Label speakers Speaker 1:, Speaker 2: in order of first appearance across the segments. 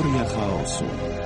Speaker 1: Teoria chaosu.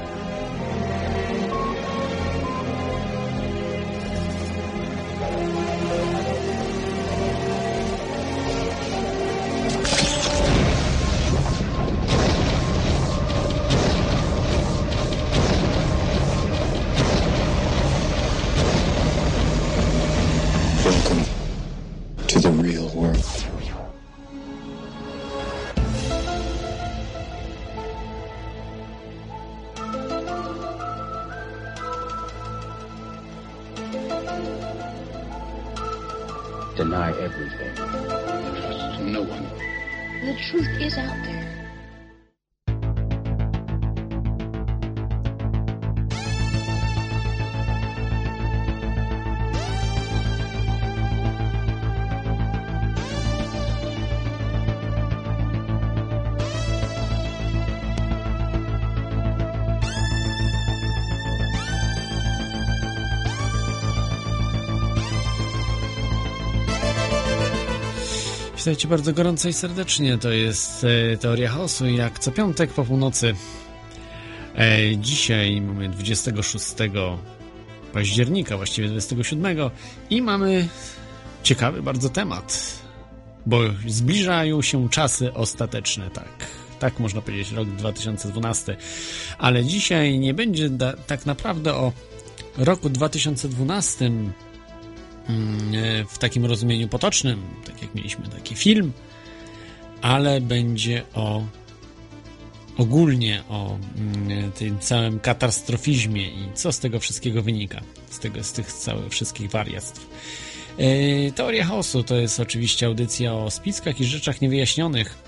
Speaker 2: Witajcie bardzo gorąco i serdecznie. To jest e, Teoria Chaosu, jak co piątek po północy. E, dzisiaj mamy 26 października, właściwie 27 i mamy ciekawy bardzo temat, bo zbliżają się czasy ostateczne, tak. Tak można powiedzieć, rok 2012. Ale dzisiaj nie będzie tak naprawdę o roku 2012 mm, e, w takim rozumieniu potocznym, tak jak mieliśmy taki film, ale będzie o ogólnie o mm, tym całym katastrofizmie i co z tego wszystkiego wynika, z, tego, z tych całych wszystkich wariactw. E, Teoria chaosu to jest oczywiście audycja o spiskach i rzeczach niewyjaśnionych,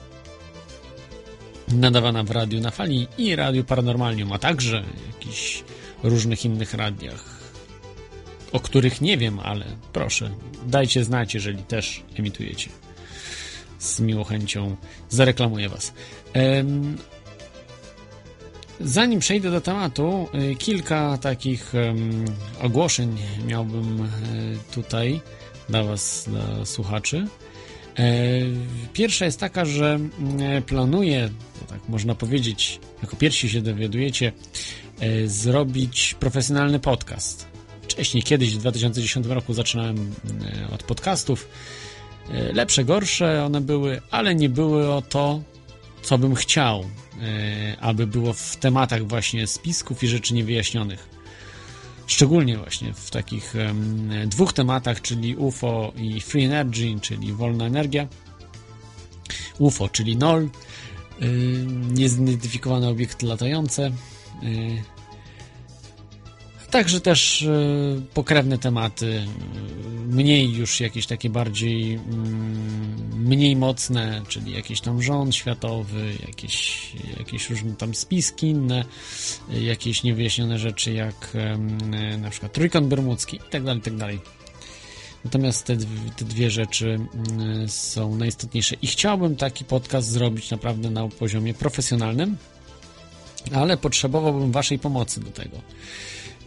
Speaker 2: nadawana w radiu na fali i radiu paranormalnium, a także jakichś różnych innych radiach o których nie wiem, ale proszę, dajcie znać, jeżeli też emitujecie. Z miłą chęcią zareklamuję Was. Zanim przejdę do tematu, y, kilka takich ogłoszeń miałbym e, tutaj dla Was, dla słuchaczy. E, Pierwsza jest taka, że mm, planuję, tak można powiedzieć, jako pierwsi się dowiadujecie, e, zrobić profesjonalny podcast wcześniej, kiedyś w 2010 roku zaczynałem e, od podcastów. E, Lepsze, gorsze one były, ale nie były o to, co bym chciał, e, aby było w tematach właśnie spisków i rzeczy niewyjaśnionych. Szczególnie właśnie w takich dwóch tematach, czyli UFO i Free Energy, czyli wolna energia. UFO, czyli NOL, niezidentyfikowane obiekty latające. Także też e, pokrewne tematy, e, mniej już jakieś takie bardziej mm, mniej mocne, czyli jakiś tam rząd światowy, jakieś, jakieś różne tam spiski inne, e, jakieś niewyjaśnione rzeczy jak na przykład trójkąt bermudzki i tak tak. Natomiast te, te dwie rzeczy mm, są najistotniejsze i chciałbym taki podcast zrobić naprawdę na poziomie profesjonalnym, ale potrzebowałbym waszej pomocy do tego.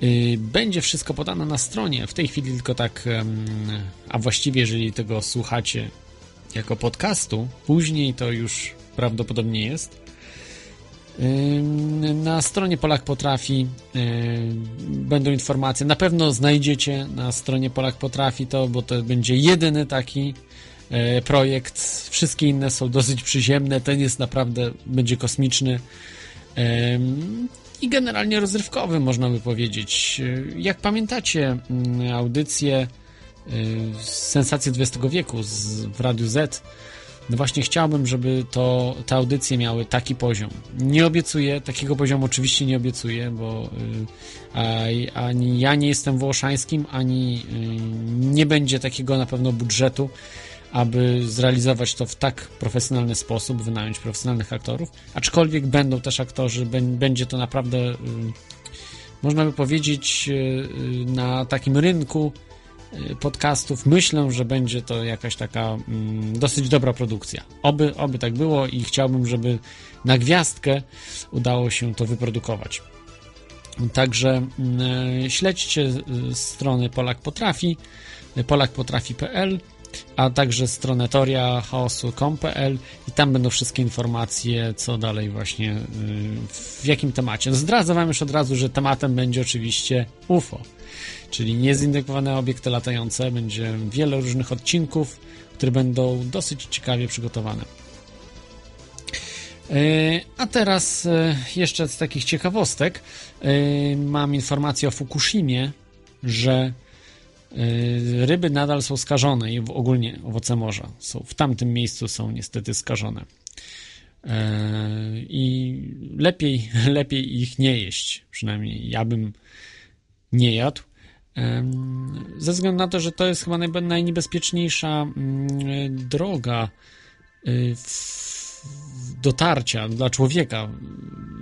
Speaker 2: Y, Będzie wszystko podane na stronie. W tej chwili tylko tak, a właściwie jeżeli tego słuchacie jako podcastu, później to już prawdopodobnie jest. Na stronie Polak Potrafi ym, będą informacje. Na pewno znajdziecie na stronie Polak Potrafi to, bo to będzie jedyny taki e, projekt. Wszystkie inne są dosyć przyziemne. Ten jest naprawdę, będzie kosmiczny. I generalnie rozrywkowy, można by powiedzieć. Jak pamiętacie mm, audycję y, Sensacje XX wieku z, w Radiu Z, no właśnie chciałbym, żeby to, te audycje miały taki poziom. Nie obiecuję, takiego poziomu oczywiście nie obiecuję, bo y, ani ja nie jestem Wołoszańskim, ani y, nie będzie takiego na pewno budżetu, aby zrealizować to w tak profesjonalny sposób, wynająć profesjonalnych aktorów, aczkolwiek będą też aktorzy, bę- będzie to naprawdę, y, można by powiedzieć, y, y, na takim rynku podcastów. Myślę, że będzie to jakaś taka mm, dosyć dobra produkcja. Oby, oby tak było i chciałbym, żeby na gwiazdkę udało się to wyprodukować. Także mm, śledźcie strony Polak Potrafi, polakpotrafi.pl a także stronę toriachaosu.com.pl i tam będą wszystkie informacje, co dalej właśnie, y, w jakim temacie. Zdradzę wam już od razu, że tematem będzie oczywiście UFO, czyli niezidentyfikowane obiekty latające. Będzie wiele różnych odcinków, które będą dosyć ciekawie przygotowane. Y, a teraz y, jeszcze z takich ciekawostek mam informację o Fukushimie, że ryby nadal są skażone i ogólnie owoce morza są w tamtym miejscu są niestety skażone. Yy, I lepiej, lepiej ich nie jeść. Przynajmniej ja bym nie jadł. Yy, ze względu na to, że to jest chyba najniebezpieczniejsza mm, droga dotarcia dla człowieka,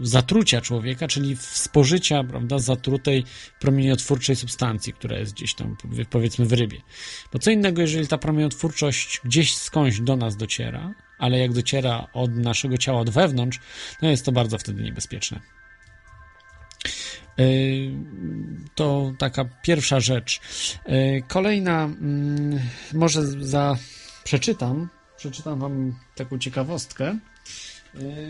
Speaker 2: zatrucia człowieka, czyli spożycia, prawda, zatrutej promieniotwórczej substancji, która jest gdzieś tam, powiedzmy, w rybie. Bo co innego, jeżeli ta promieniotwórczość gdzieś skądś do nas dociera, ale jak dociera od naszego ciała od wewnątrz, no jest to bardzo wtedy niebezpieczne. Yy, to taka pierwsza rzecz. Yy, kolejna, mm, może za przeczytam, przeczytam wam taką ciekawostkę y,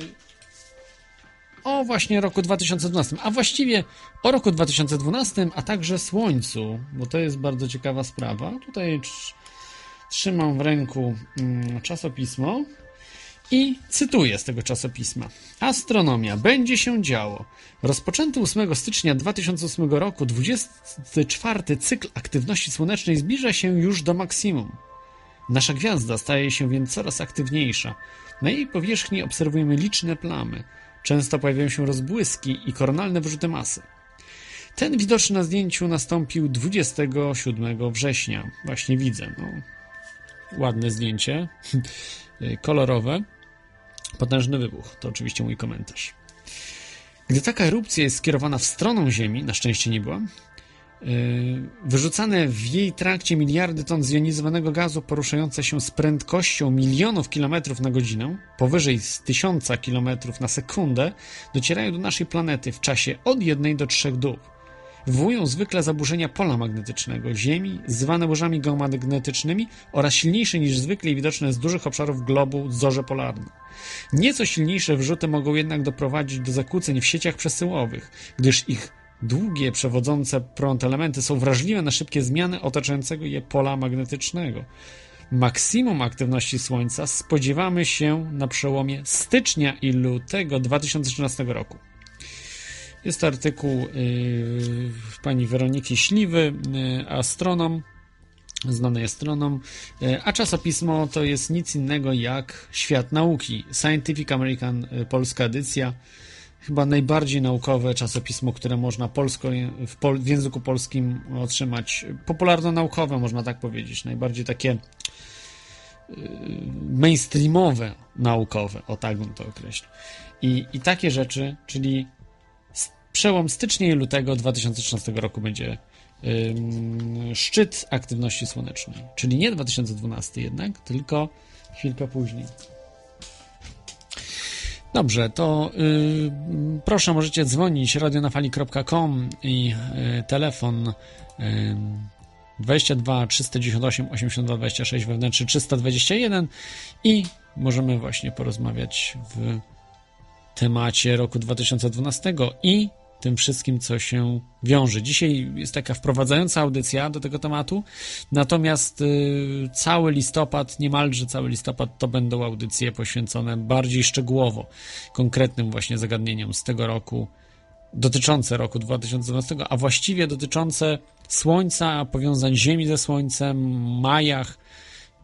Speaker 2: o właśnie roku 2012, a właściwie o roku 2012, a także Słońcu, bo to jest bardzo ciekawa sprawa. Tutaj trzymam w ręku mm, czasopismo i cytuję z tego czasopisma. Astronomia. Będzie się działo. Rozpoczęty 8 stycznia 2008 roku 24 cykl aktywności słonecznej zbliża się już do maksimum. Nasza gwiazda staje się więc coraz aktywniejsza. Na jej powierzchni obserwujemy liczne plamy. Często pojawiają się rozbłyski i koronalne wyrzuty masy. Ten widoczny na zdjęciu nastąpił 27 września. Właśnie widzę. No, ładne zdjęcie. Kolorowe. Potężny wybuch. To oczywiście mój komentarz. Gdy taka erupcja jest skierowana w stronę Ziemi, na szczęście nie była, wyrzucane w jej trakcie miliardy ton zjonizowanego gazu poruszające się z prędkością milionów kilometrów na godzinę, powyżej z tysiąca kilometrów na sekundę, docierają do naszej planety w czasie od jednej do trzech dób. Wywołują zwykle zaburzenia pola magnetycznego Ziemi, zwane burzami geomagnetycznymi oraz silniejsze niż zwykle i widoczne z dużych obszarów globu zorze polarne. Nieco silniejsze wrzuty mogą jednak doprowadzić do zakłóceń w sieciach przesyłowych, gdyż ich Długie, przewodzące prąd elementy są wrażliwe na szybkie zmiany otaczającego je pola magnetycznego. Maksimum aktywności Słońca spodziewamy się na przełomie stycznia i lutego 2013 roku. Jest artykuł yy, pani Weroniki Śliwy, yy, astronom, znany astronom, yy, a czasopismo to jest nic innego jak Świat Nauki, Scientific American, yy, polska edycja chyba najbardziej naukowe czasopismo, które można polsko, w, pol, w języku polskim otrzymać. Popularno-naukowe, można tak powiedzieć. Najbardziej takie y, mainstreamowe, naukowe, o tak bym to określił. I, i takie rzeczy, czyli przełom stycznia i lutego 2013 roku będzie szczyt aktywności słonecznej. Czyli nie 2012 jednak, tylko chwilkę później. Dobrze, to yy, proszę, możecie dzwonić radionafali.com i yy, telefon yy, 22 398 82 26 wewnętrzny 321 i możemy właśnie porozmawiać w temacie roku 2012 i tym wszystkim, co się wiąże. Dzisiaj jest taka wprowadzająca audycja do tego tematu, natomiast y, cały listopad, niemalże cały listopad, to będą audycje poświęcone bardziej szczegółowo konkretnym właśnie zagadnieniom z tego roku, dotyczące roku 2012, a właściwie dotyczące Słońca, powiązań Ziemi ze Słońcem, Majach,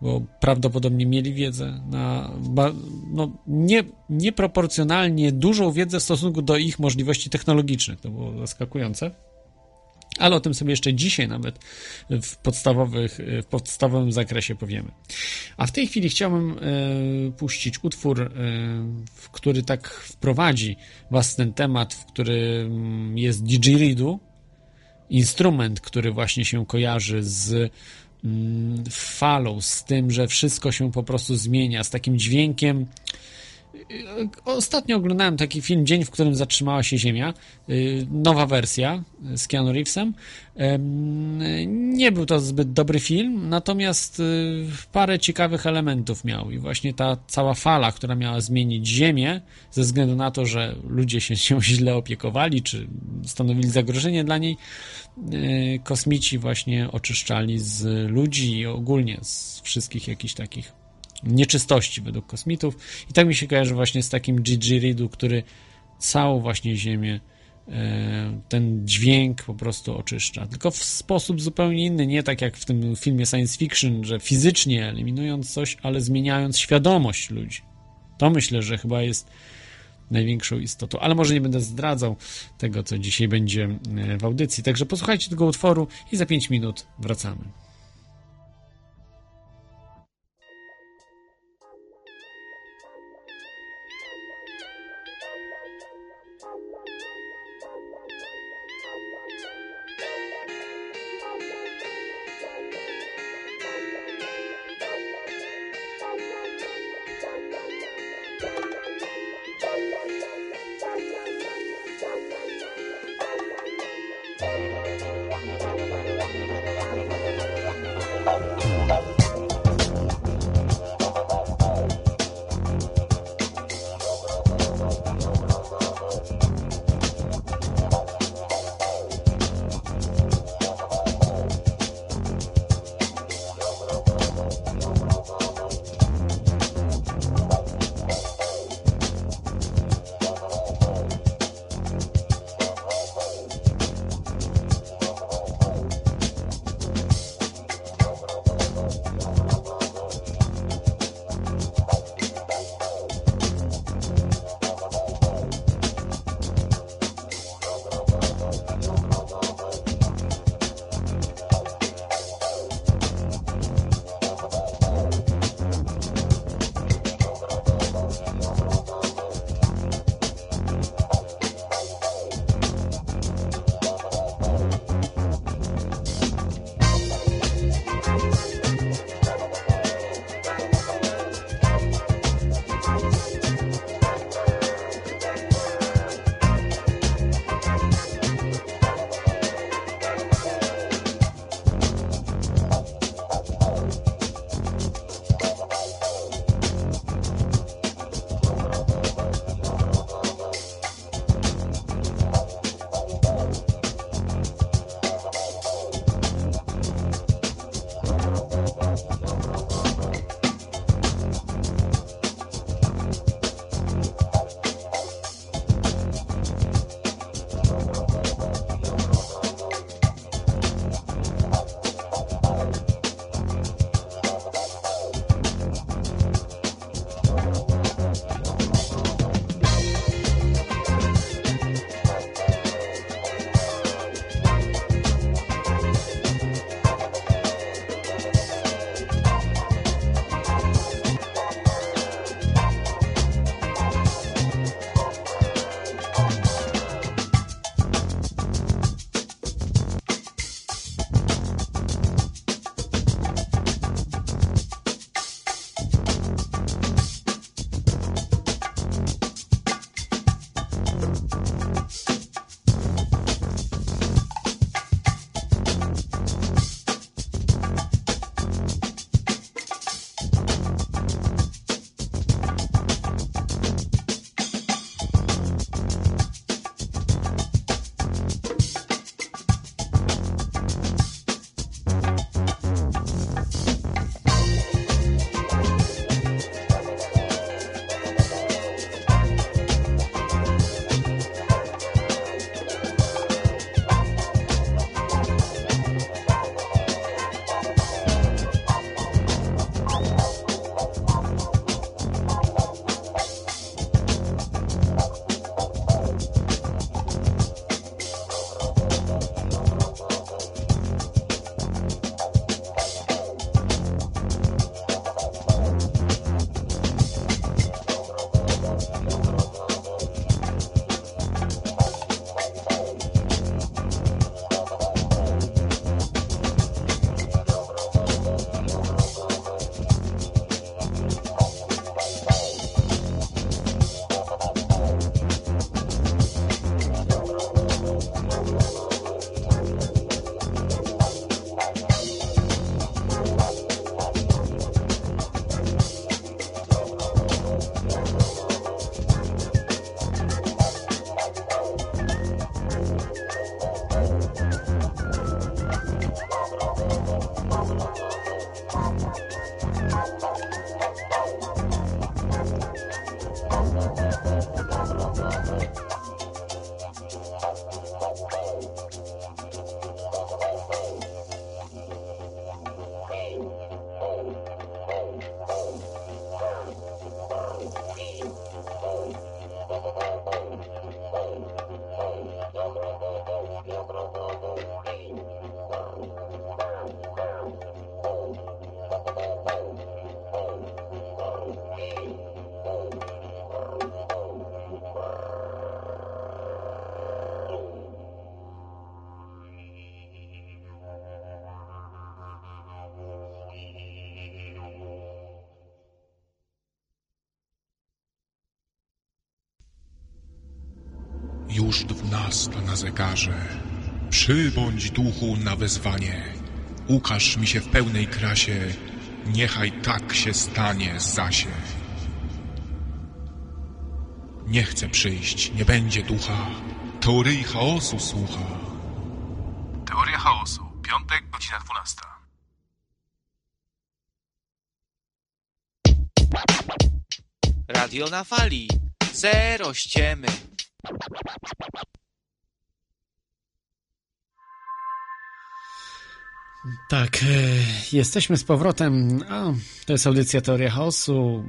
Speaker 2: bo prawdopodobnie mieli wiedzę na no, nie, nieproporcjonalnie dużą wiedzę w stosunku do ich możliwości technologicznych. To było zaskakujące. Ale o tym sobie jeszcze dzisiaj nawet w, podstawowych, w podstawowym zakresie powiemy. A w tej chwili chciałbym e, puścić utwór, e, który tak wprowadzi Was w ten temat, w którym jest didgeridoo, instrument, który właśnie się kojarzy z falą, z tym, że wszystko się po prostu zmienia, z takim dźwiękiem, ostatnio oglądałem taki film Dzień, w którym zatrzymała się Ziemia. Y, nowa wersja z Keanu Reevesem. Nie był to zbyt dobry film, natomiast y, parę ciekawych elementów miał. I właśnie ta cała fala, która miała zmienić Ziemię, ze względu na to, że ludzie się się źle opiekowali, czy stanowili zagrożenie dla niej, y, kosmici właśnie oczyszczali z ludzi i ogólnie z wszystkich jakichś takich nieczystości według kosmitów. I tak mi się kojarzy właśnie z takim Gigi który całą właśnie Ziemię e, ten dźwięk po prostu oczyszcza. Tylko w sposób zupełnie inny, nie tak jak w tym filmie science fiction, że fizycznie eliminując coś, ale zmieniając świadomość ludzi. To myślę, że chyba jest największą istotą. Ale może nie będę zdradzał tego, co dzisiaj będzie e, w audycji. Także posłuchajcie tego utworu i za 5 minut wracamy.
Speaker 1: Już dwunasta na zegarze. Przybądź duchu na wezwanie. Ukaż mi się w pełnej krasie. Niechaj tak się stanie, Zasie. Nie chcę przyjść, nie będzie ducha. Teorii chaosu słucha.
Speaker 3: Teoria chaosu. Piątek, godzina 12.
Speaker 4: Radio na fali. Zero ściemy.
Speaker 2: Tak, e, jesteśmy z powrotem. A, to jest audycja Teoria Chaosu.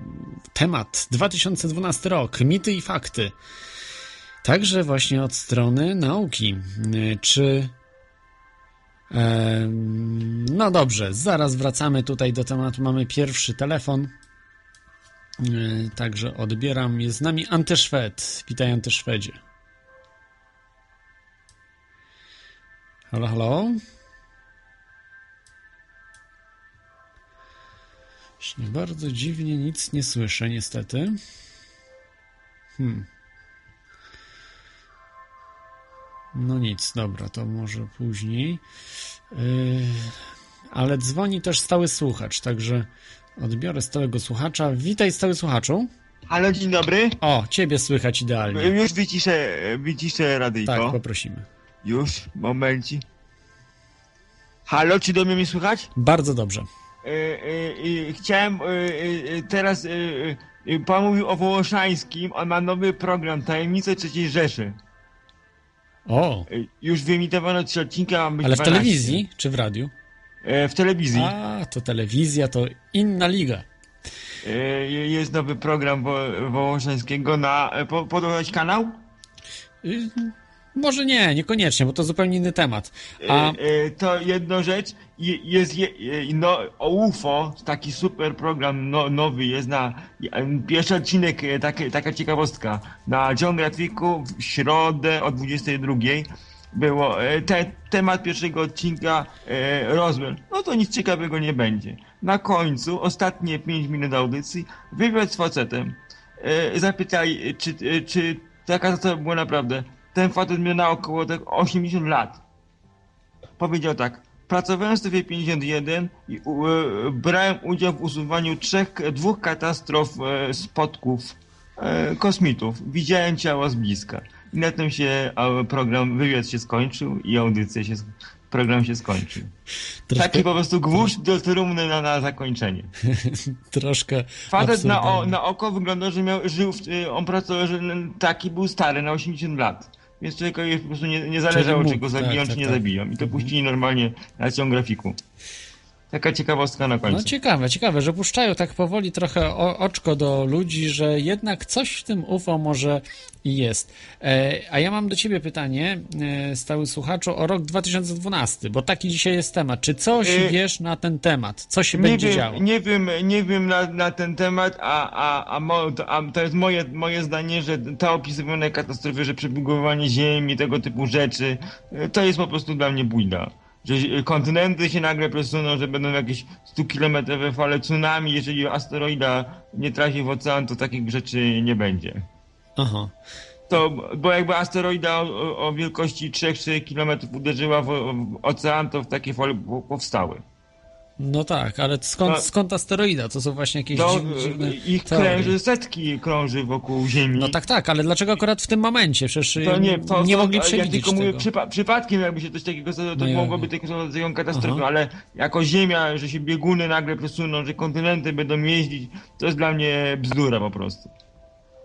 Speaker 2: Temat 2012 rok. Mity i fakty. Także właśnie od strony nauki. E, Czy. E, no dobrze, zaraz wracamy tutaj do tematu. Mamy pierwszy telefon. E, Także odbieram. Jest z nami Antyszwed. Witaj, Antyszwedzie. Halo, halo. Bardzo dziwnie, nic nie słyszę, niestety. Hmm. No nic, dobra, to może później. Yy, ale dzwoni też stały słuchacz, także odbiorę stałego słuchacza. Witaj, stały słuchaczu.
Speaker 5: Halo, dzień dobry.
Speaker 2: O, ciebie słychać idealnie.
Speaker 5: Już wyciszę, wyciszę radyjko.
Speaker 2: Tak, poprosimy.
Speaker 5: Już, momenci. Halo, czy do mnie mnie słychać?
Speaker 2: Bardzo dobrze.
Speaker 5: E, e, chciałem e, teraz, pan mówił o Wołoszańskim, on ma nowy program, Tajemnice III Rzeszy.
Speaker 2: O,
Speaker 5: już wyemitowano trzy odcinki, a
Speaker 2: ale w
Speaker 5: 12.
Speaker 2: telewizji czy w radiu?
Speaker 5: E, w telewizji.
Speaker 2: A, to telewizja, to inna liga.
Speaker 5: E, jest nowy program Wo- Wołoszańskiego na... e, Po, kanał?
Speaker 2: Może nie, niekoniecznie, bo to zupełnie inny temat.
Speaker 5: A...
Speaker 2: A
Speaker 5: to jedna rzecz, je- jest je, e, no, o UFO, taki super program no, nowy jest na e, pierwszy odcinek, e, takie, taka ciekawostka, na Geografiku w środę o 22 było e, te, temat pierwszego odcinka e, Roswell. No to nic ciekawego nie będzie. Na końcu, ostatnie 5 minut audycji, wywiad z facetem. E, zapytaj, e, czy, e, czy taka to była naprawdę. Ten facet miał na około tak 80 lat powiedział tak. Pracowałem w strefie 51 i u, e, brałem udział w usuwaniu trzech, dwóch katastrof e, spotków e, kosmitów. Widziałem ciała z bliska. I na tym się a, program, wywiad się skończył i audycja się, program się skończył.
Speaker 2: troszkę,
Speaker 5: Taki po prostu gwóźdź do trumny na, na zakończenie.
Speaker 2: troszkę
Speaker 5: Facet na, o, na oko wygląda, że miał, żył, w, y, on pracował, że taki był stary, na 80 lat. Więc człowiekowi po prostu nie, nie zależało, czy go
Speaker 2: tak,
Speaker 5: zabiją,
Speaker 2: tak,
Speaker 5: czy nie
Speaker 2: tak.
Speaker 5: zabiją. I to puścili normalnie na ciąg grafiku. Taka ciekawostka na końcu.
Speaker 2: No ciekawe, ciekawe, że puszczają tak powoli trochę o, oczko do ludzi, że jednak coś w tym UFO może i jest. E, a ja mam do ciebie pytanie, e, stały słuchaczu, o rok 2012, bo taki dzisiaj jest temat. Czy coś
Speaker 5: E,
Speaker 2: wiesz na ten temat? Co się
Speaker 5: nie
Speaker 2: będzie
Speaker 5: wiem,
Speaker 2: działo?
Speaker 5: Nie wiem, nie wiem na, na ten temat, a, a, a, mo, to, a to jest moje, moje zdanie, że te opisywane katastrofy, że przebugowanie ziemi, tego typu rzeczy, y, to jest po prostu dla mnie bójda. Że y, kontynenty się nagle przesuną, że będą jakieś 100-kilometrowe fale tsunami, jeżeli asteroida nie trafi w ocean, to takich rzeczy nie będzie.
Speaker 2: Aha.
Speaker 5: To, bo jakby asteroida o, o wielkości 3-4 km uderzyła w, w ocean, to takie fale po- powstały.
Speaker 2: No tak, ale skąd,
Speaker 5: No.
Speaker 2: skąd asteroida? To są właśnie jakieś
Speaker 5: No,
Speaker 2: dziwne, dziwne
Speaker 5: ich
Speaker 2: teorie.
Speaker 5: kręży, setki krąży wokół Ziemi.
Speaker 2: No tak, tak, ale dlaczego akurat w tym momencie? Przecież
Speaker 5: To nie, to,
Speaker 2: nie mogli
Speaker 5: Ja
Speaker 2: przewidzieć
Speaker 5: tylko mówię
Speaker 2: tego.
Speaker 5: przypa przypadkiem, jakby się coś takiego stało, to
Speaker 2: No ja
Speaker 5: mogłoby
Speaker 2: wiem.
Speaker 5: taką taką katastrofę,
Speaker 2: Aha.
Speaker 5: ale jako Ziemia, że się bieguny nagle przesuną, że kontynenty będą jeździć, to jest dla mnie bzdura po prostu.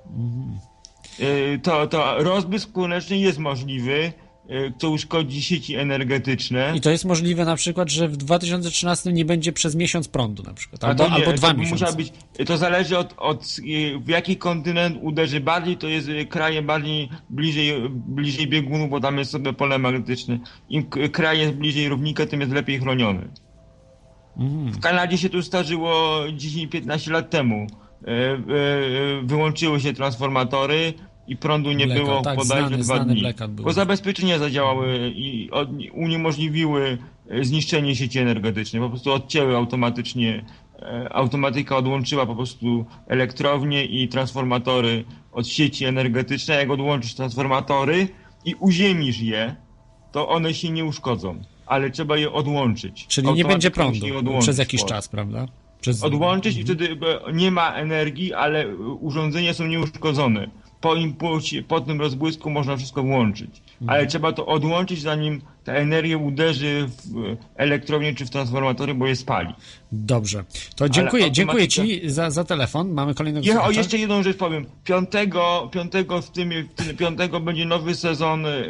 Speaker 2: Mhm.
Speaker 5: Y, To, to rozbłysk słoneczny jest możliwy, co uszkodzi sieci energetyczne.
Speaker 2: I to jest możliwe na przykład, że w 2013 nie będzie przez miesiąc prądu na przykład, albo,
Speaker 5: nie,
Speaker 2: albo dwa miesiące.
Speaker 5: być, to zależy od, od y, w jaki kontynent uderzy bardziej, to jest y, kraje bardziej bliżej, bliżej biegunu, bo tam jest sobie pole magnetyczne. Im kraj jest bliżej równika, tym jest lepiej chroniony.
Speaker 2: Mhm.
Speaker 5: W Kanadzie się to starzyło 10-15 lat temu. Wyłączyły się transformatory i prądu nie
Speaker 2: Blackout,
Speaker 5: było
Speaker 2: tak,
Speaker 5: bodajże
Speaker 2: znany-
Speaker 5: dwa
Speaker 2: znany
Speaker 5: dni.
Speaker 2: był.
Speaker 5: Bo zabezpieczenia zadziałały i od, uniemożliwiły e, zniszczenie sieci energetycznej. Po prostu odcięły automatycznie e, automatyka odłączyła po prostu elektrownie i transformatory od sieci energetycznej. Jak odłączysz transformatory i uziemisz je, to one się nie uszkodzą, ale trzeba je odłączyć.
Speaker 2: Czyli nie będzie prądu przez jakiś czas, prawda? Przez...
Speaker 5: Odłączyć i wtedy e, nie ma energii, ale e, urządzenia są nieuszkodzone. Po impulsie, po tym rozbłysku można wszystko włączyć. Ale trzeba to odłączyć, zanim ta energia uderzy w elektrownię czy w transformatory, bo je spali.
Speaker 2: Dobrze. To dziękuję,
Speaker 5: automatyka-
Speaker 2: dziękuję Ci za, za telefon. Mamy kolejnego
Speaker 5: Ja, o, jeszcze jedną rzecz powiem. Piątego, piątego w tym, w tym piątego będzie nowy sezon e, e,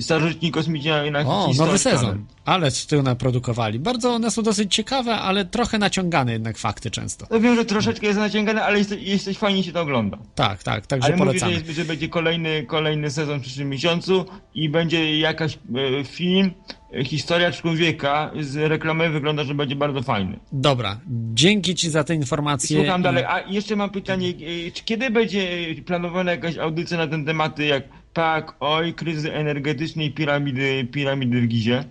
Speaker 5: Starożytni Kosmici na,
Speaker 2: O, nowy sezon. Ale ty naprodukowali. Bardzo one są dosyć ciekawe, ale trochę naciągane jednak fakty często.
Speaker 5: No wiem, że troszeczkę jest naciągane, ale jest, jest fajnie się to ogląda.
Speaker 2: Tak, tak, także
Speaker 5: Ale mówię, że,
Speaker 2: polecamy.
Speaker 5: jest, że będzie kolejny, kolejny sezon w przyszłym miesiącu i będzie jakaś e, film, e, historia człowieka z reklamy wygląda, że będzie bardzo fajny.
Speaker 2: Dobra, dzięki Ci za te informacje.
Speaker 5: Słucham dalej, a jeszcze mam pytanie, e, czy kiedy będzie planowana jakaś audycja na ten tematy jak PAK, OI, kryzys energetyczny i piramidy, piramidy w Gizie?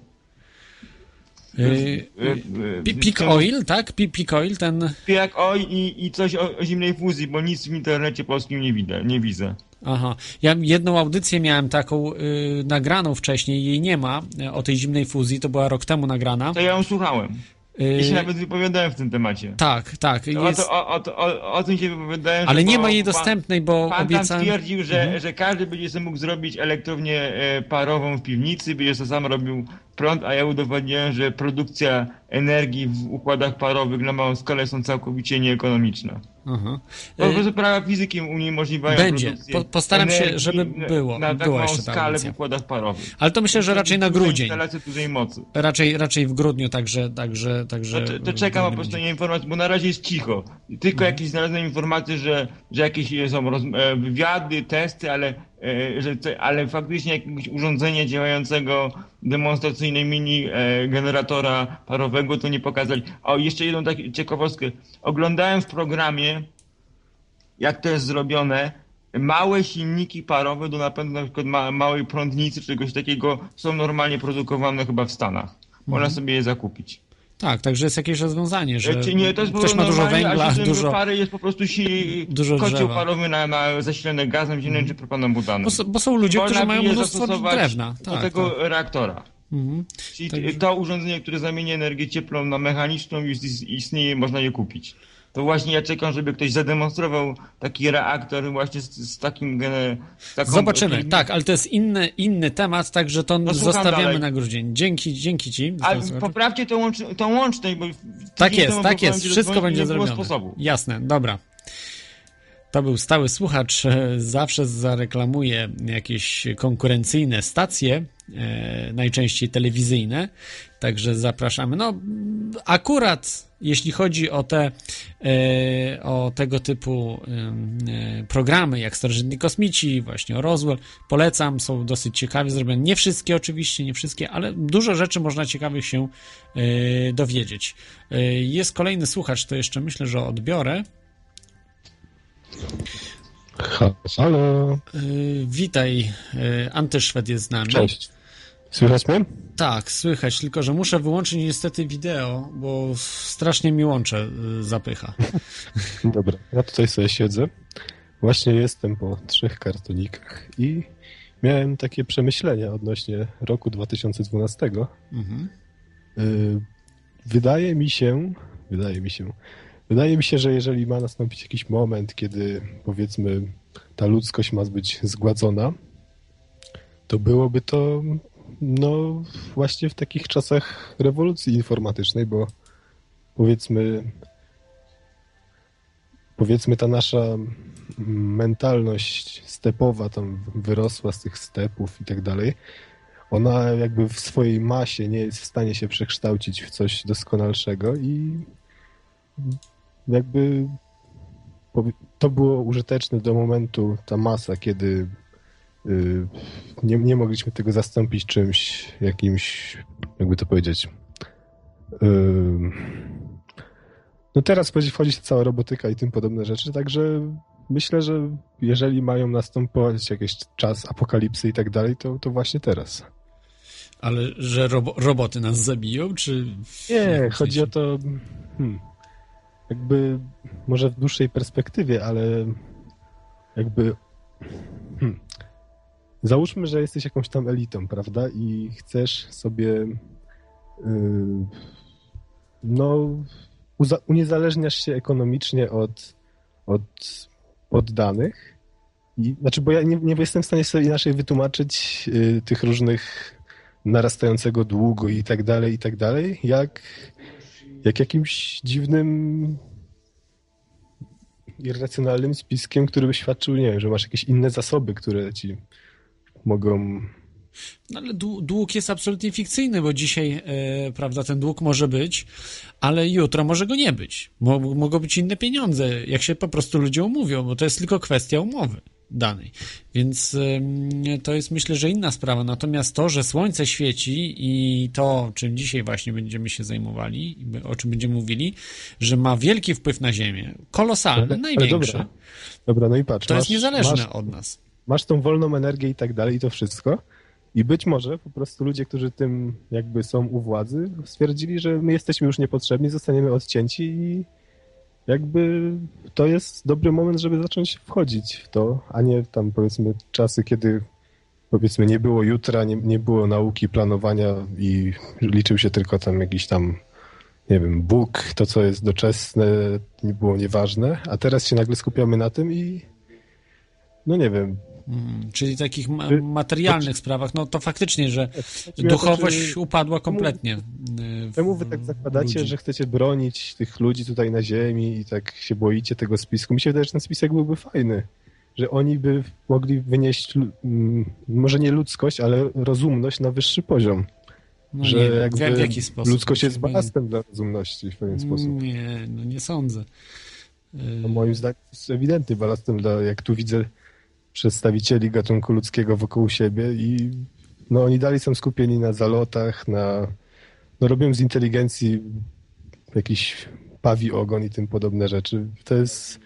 Speaker 2: Y,
Speaker 5: E, e,
Speaker 2: Pi- Peak
Speaker 5: ten-
Speaker 2: Oil, tak? Pi- Peak Oil, ten...
Speaker 5: PAK, OI i, i coś o, o zimnej fuzji, bo nic w internecie polskim nie widzę, nie widzę.
Speaker 2: Aha. Ja jedną audycję miałem taką y, nagraną wcześniej, jej nie ma, o tej zimnej fuzji, to była rok temu nagrana.
Speaker 5: To ja ją słuchałem.
Speaker 2: Y,
Speaker 5: Ja się nawet wypowiadałem w tym temacie.
Speaker 2: Tak, tak.
Speaker 5: To O,
Speaker 2: Jest...
Speaker 5: to, o, o, to, o, o tym się wypowiadałem.
Speaker 2: Ale nie ma jej dostępnej, bo
Speaker 5: Pan
Speaker 2: obiecałem...
Speaker 5: tam stwierdził, że,
Speaker 2: Mhm.
Speaker 5: że każdy będzie sobie mógł zrobić elektrownię e, parową w piwnicy, będzie sobie sam robił prąd, a ja udowodniłem, że produkcja energii w układach parowych na małą skalę są całkowicie nieekonomiczne.
Speaker 2: Aha.
Speaker 5: Po prostu prawa fizyki uniemożliwiają
Speaker 2: Będzie. Po- postaram się, żeby było-
Speaker 5: na tak
Speaker 2: była
Speaker 5: skalę w układach parowych.
Speaker 2: Ale to myślę, że raczej na grudzień.
Speaker 5: Dużej mocy.
Speaker 2: Raczej, raczej w grudniu, także... także, także
Speaker 5: To, to czekam po prostu na informację, bo na razie jest cicho. Tylko
Speaker 2: Mhm.
Speaker 5: jakieś znalazłem informacje, że, że jakieś są roz, e, wywiady, testy, ale, te, ale faktycznie jakiegoś urządzenia działającego demonstracyjnej mini e, generatora parowego to nie pokazali. O, jeszcze jedną taką ciekawostkę. Oglądałem w programie, jak to jest zrobione. Małe silniki parowe do napędu na przykład ma, małej prądnicy czy czegoś takiego są normalnie produkowane chyba w Stanach. Można
Speaker 2: Mhm.
Speaker 5: sobie je zakupić.
Speaker 2: Tak, także jest jakieś rozwiązanie, że
Speaker 5: E, Czy nie, to jest
Speaker 2: ktoś ma dużo węgla, dużo...
Speaker 5: pary jest po prostu si,
Speaker 2: dużo
Speaker 5: kocioł parowy na, na zasilany gazem ziemnym czy propanem butanem.
Speaker 2: Bo, bo są ludzie, którzy mają mnóstwo drewna.
Speaker 5: do
Speaker 2: Tak,
Speaker 5: tego
Speaker 2: tak.
Speaker 5: reaktora.
Speaker 2: Mhm.
Speaker 5: Czyli
Speaker 2: Także-
Speaker 5: to urządzenie, które zamienia energię cieplną na mechaniczną już is- istnieje, można je kupić. To właśnie ja czekam, żeby ktoś zademonstrował taki reaktor właśnie z, z takim... Z taką
Speaker 2: Zobaczymy, tak, ale to jest inny, inny temat, także to
Speaker 5: No,
Speaker 2: zostawiamy
Speaker 5: dalej.
Speaker 2: na grudzień. Dzięki, dzięki Ci.
Speaker 5: Ale poprawcie tą, łącz, tą łączność, bo...
Speaker 2: Tak
Speaker 5: tydzień
Speaker 2: jest, tak jest, wszystko będzie zrobione.
Speaker 5: sposobu.
Speaker 2: Jasne, dobra. To był stały słuchacz, e, zawsze zareklamuje jakieś konkurencyjne stacje, e, najczęściej telewizyjne, także zapraszamy. No, akurat jeśli chodzi o te, e, o tego typu e, programy, jak Starożytni Kosmici, właśnie o Roswell, polecam, są dosyć ciekawie zrobione. Nie wszystkie oczywiście, nie wszystkie, ale dużo rzeczy można ciekawych się e, dowiedzieć. Jest kolejny słuchacz, to jeszcze myślę, że odbiorę.
Speaker 6: Ha, halo.
Speaker 2: Witaj, Antyszwed jest z nami.
Speaker 6: Cześć. Słychać mnie?
Speaker 2: Tak, słychać, tylko że muszę wyłączyć niestety wideo, bo strasznie mi łącze y, zapycha.
Speaker 6: Dobra, ja tutaj sobie siedzę. Właśnie jestem po trzech kartonikach i miałem takie przemyślenia odnośnie roku 2012.
Speaker 2: Mhm.
Speaker 6: Y, Wydaje mi się, wydaje mi się, wydaje mi się, że jeżeli ma nastąpić jakiś moment, kiedy powiedzmy ta ludzkość ma być zgładzona, to byłoby to no właśnie w takich czasach rewolucji informatycznej, bo powiedzmy powiedzmy ta nasza mentalność stepowa tam wyrosła z tych stepów i tak dalej, ona jakby w swojej masie nie jest w stanie się przekształcić w coś doskonalszego i jakby to było użyteczne do momentu, ta masa, kiedy nie, nie mogliśmy tego zastąpić czymś, jakimś, jakby to powiedzieć. ym, no teraz wchodzi, wchodzi się cała robotyka i tym podobne rzeczy, także myślę, że jeżeli mają następować jakiś czas apokalipsy i tak dalej, to, to właśnie teraz.
Speaker 2: Ale że robo roboty nas zabiją, czy...
Speaker 6: Nie, chodzi o to. Hmm, jakby może w dłuższej perspektywie, ale jakby hmm, załóżmy, że jesteś jakąś tam elitą, prawda? I chcesz sobie yy, no uniezależniasz się ekonomicznie od, od poddanych. I, znaczy, bo ja nie, nie jestem w stanie sobie inaczej wytłumaczyć yy, tych różnych narastającego długu i tak dalej, i tak dalej, jak, jak jakimś dziwnym irracjonalnym spiskiem, który by świadczył, nie wiem, że masz jakieś inne zasoby, które ci mogą
Speaker 2: No ale dłu- dług jest absolutnie fikcyjny, bo dzisiaj, e, prawda, ten dług może być, ale jutro może go nie być. Mo- mogą być inne pieniądze, jak się po prostu ludzie umówią, bo to jest tylko kwestia umowy danej. Więc to jest myślę, że inna sprawa. Natomiast to, że słońce świeci i to, czym dzisiaj właśnie będziemy się zajmowali, o czym będziemy mówili, że ma wielki wpływ na Ziemię, kolosalny,
Speaker 6: Ale- ale
Speaker 2: największy,
Speaker 6: dobra. Dobra, no i patrz.
Speaker 2: to jest
Speaker 6: masz-
Speaker 2: niezależne
Speaker 6: masz,
Speaker 2: od nas.
Speaker 6: Masz tą wolną energię i tak dalej i to wszystko. I być może po prostu ludzie, którzy tym jakby są u władzy, stwierdzili, że my jesteśmy już niepotrzebni, zostaniemy odcięci i jakby to jest dobry moment, żeby zacząć wchodzić w to, a nie tam powiedzmy czasy, kiedy powiedzmy nie było jutra, nie, nie było nauki, planowania i liczył się tylko tam jakiś tam nie wiem, Bóg, to co jest doczesne, było nieważne, a teraz się nagle skupiamy na tym i no nie wiem,
Speaker 2: Mm, czyli takich ma- materialnych sprawach, no to faktycznie, że
Speaker 6: to,
Speaker 2: duchowość
Speaker 6: czy-
Speaker 2: upadła kompletnie. w-
Speaker 6: Czemu wy tak zakładacie,
Speaker 2: ludzi.
Speaker 6: że chcecie bronić tych ludzi tutaj na ziemi i tak się boicie tego spisku? Mi się wydaje, że ten spisek byłby fajny. Że oni by mogli wynieść, mm, może nie ludzkość, ale rozumność na wyższy poziom.
Speaker 2: No
Speaker 6: że
Speaker 2: nie
Speaker 6: jakby
Speaker 2: w, jaki sposób?
Speaker 6: ludzkość jest
Speaker 2: Chyba nie-
Speaker 6: balastem dla rozumności w pewien sposób.
Speaker 2: Nie, no nie sądzę.
Speaker 6: No moim zdaniem jest ewidentny balastem dla, jak tu widzę przedstawicieli gatunku ludzkiego wokół siebie i no oni dalej są skupieni na zalotach, na no robią z inteligencji jakiś pawi ogon i tym podobne rzeczy. To jest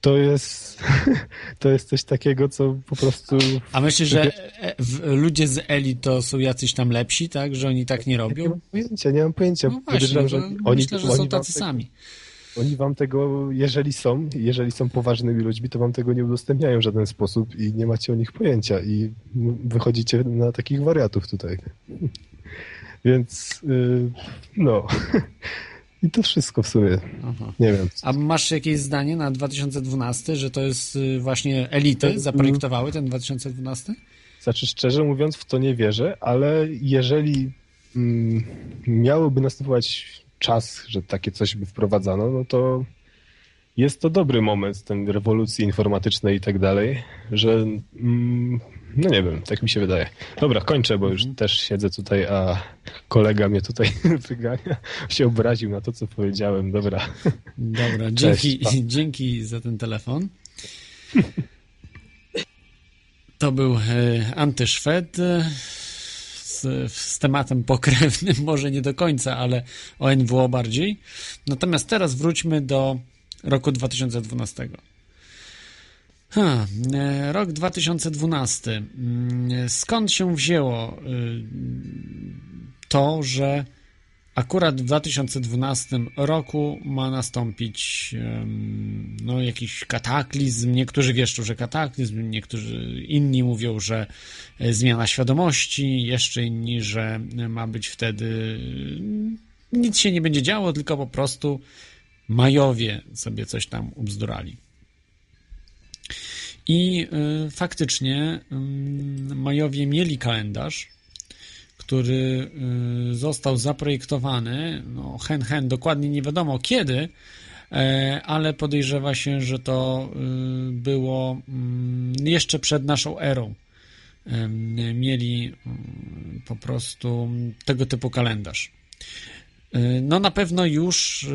Speaker 6: to jest to jest coś takiego, co po prostu
Speaker 2: A myślisz, że e, ludzie z elit to są jacyś tam lepsi, tak? Że oni tak nie
Speaker 6: nie
Speaker 2: robią?
Speaker 6: mam pojęcia, nie mam pojęcia.
Speaker 2: No właśnie,
Speaker 6: Podejrzewam,
Speaker 2: że
Speaker 6: że oni,
Speaker 2: myślę, że
Speaker 6: oni
Speaker 2: są tacy sami.
Speaker 6: Oni wam tego, jeżeli są, jeżeli są poważnymi ludźmi, to wam tego nie udostępniają w żaden sposób i nie macie o nich pojęcia i wychodzicie na takich wariatów tutaj. Więc yy, no. I to wszystko w sumie.
Speaker 2: Aha.
Speaker 6: Nie wiem.
Speaker 2: A masz jakieś zdanie na 2012, że to jest y, właśnie elity zaprojektowały ten 2012?
Speaker 6: Znaczy, szczerze mówiąc, w to nie wierzę, ale jeżeli mm, miałoby następować czas, że takie coś by wprowadzano, no to jest to dobry moment ten rewolucji informatycznej i tak dalej, że mm, no nie wiem, tak mi się wydaje. Dobra, kończę, bo już też siedzę tutaj, a kolega mnie tutaj wygania. Się obraził na to, co powiedziałem. Dobra.
Speaker 2: Dobra,
Speaker 6: Cześć,
Speaker 2: dzięki,
Speaker 6: pa.
Speaker 2: dzięki za ten telefon. To był e, Antyszwed z, tematem pokrewnym, może nie do końca, ale o NWO bardziej. Natomiast teraz wróćmy do roku 2012. Ha, e, rok 2012. Mm, Skąd się wzięło y, to, że akurat w 2012 roku ma nastąpić no, jakiś kataklizm. Niektórzy wieszczą, że kataklizm, niektórzy inni mówią, że e, zmiana świadomości, jeszcze inni, że ma być wtedy mm, nic się nie będzie działo, tylko po prostu Majowie sobie coś tam ubzdurali. I y, faktycznie Majowie mieli kalendarz, który y, został zaprojektowany, no hen hen, dokładnie nie wiadomo kiedy, e, ale podejrzewa się, że to y, było mm, jeszcze przed naszą erą. Mieli mm, po prostu tego typu kalendarz. Y, No na pewno już y,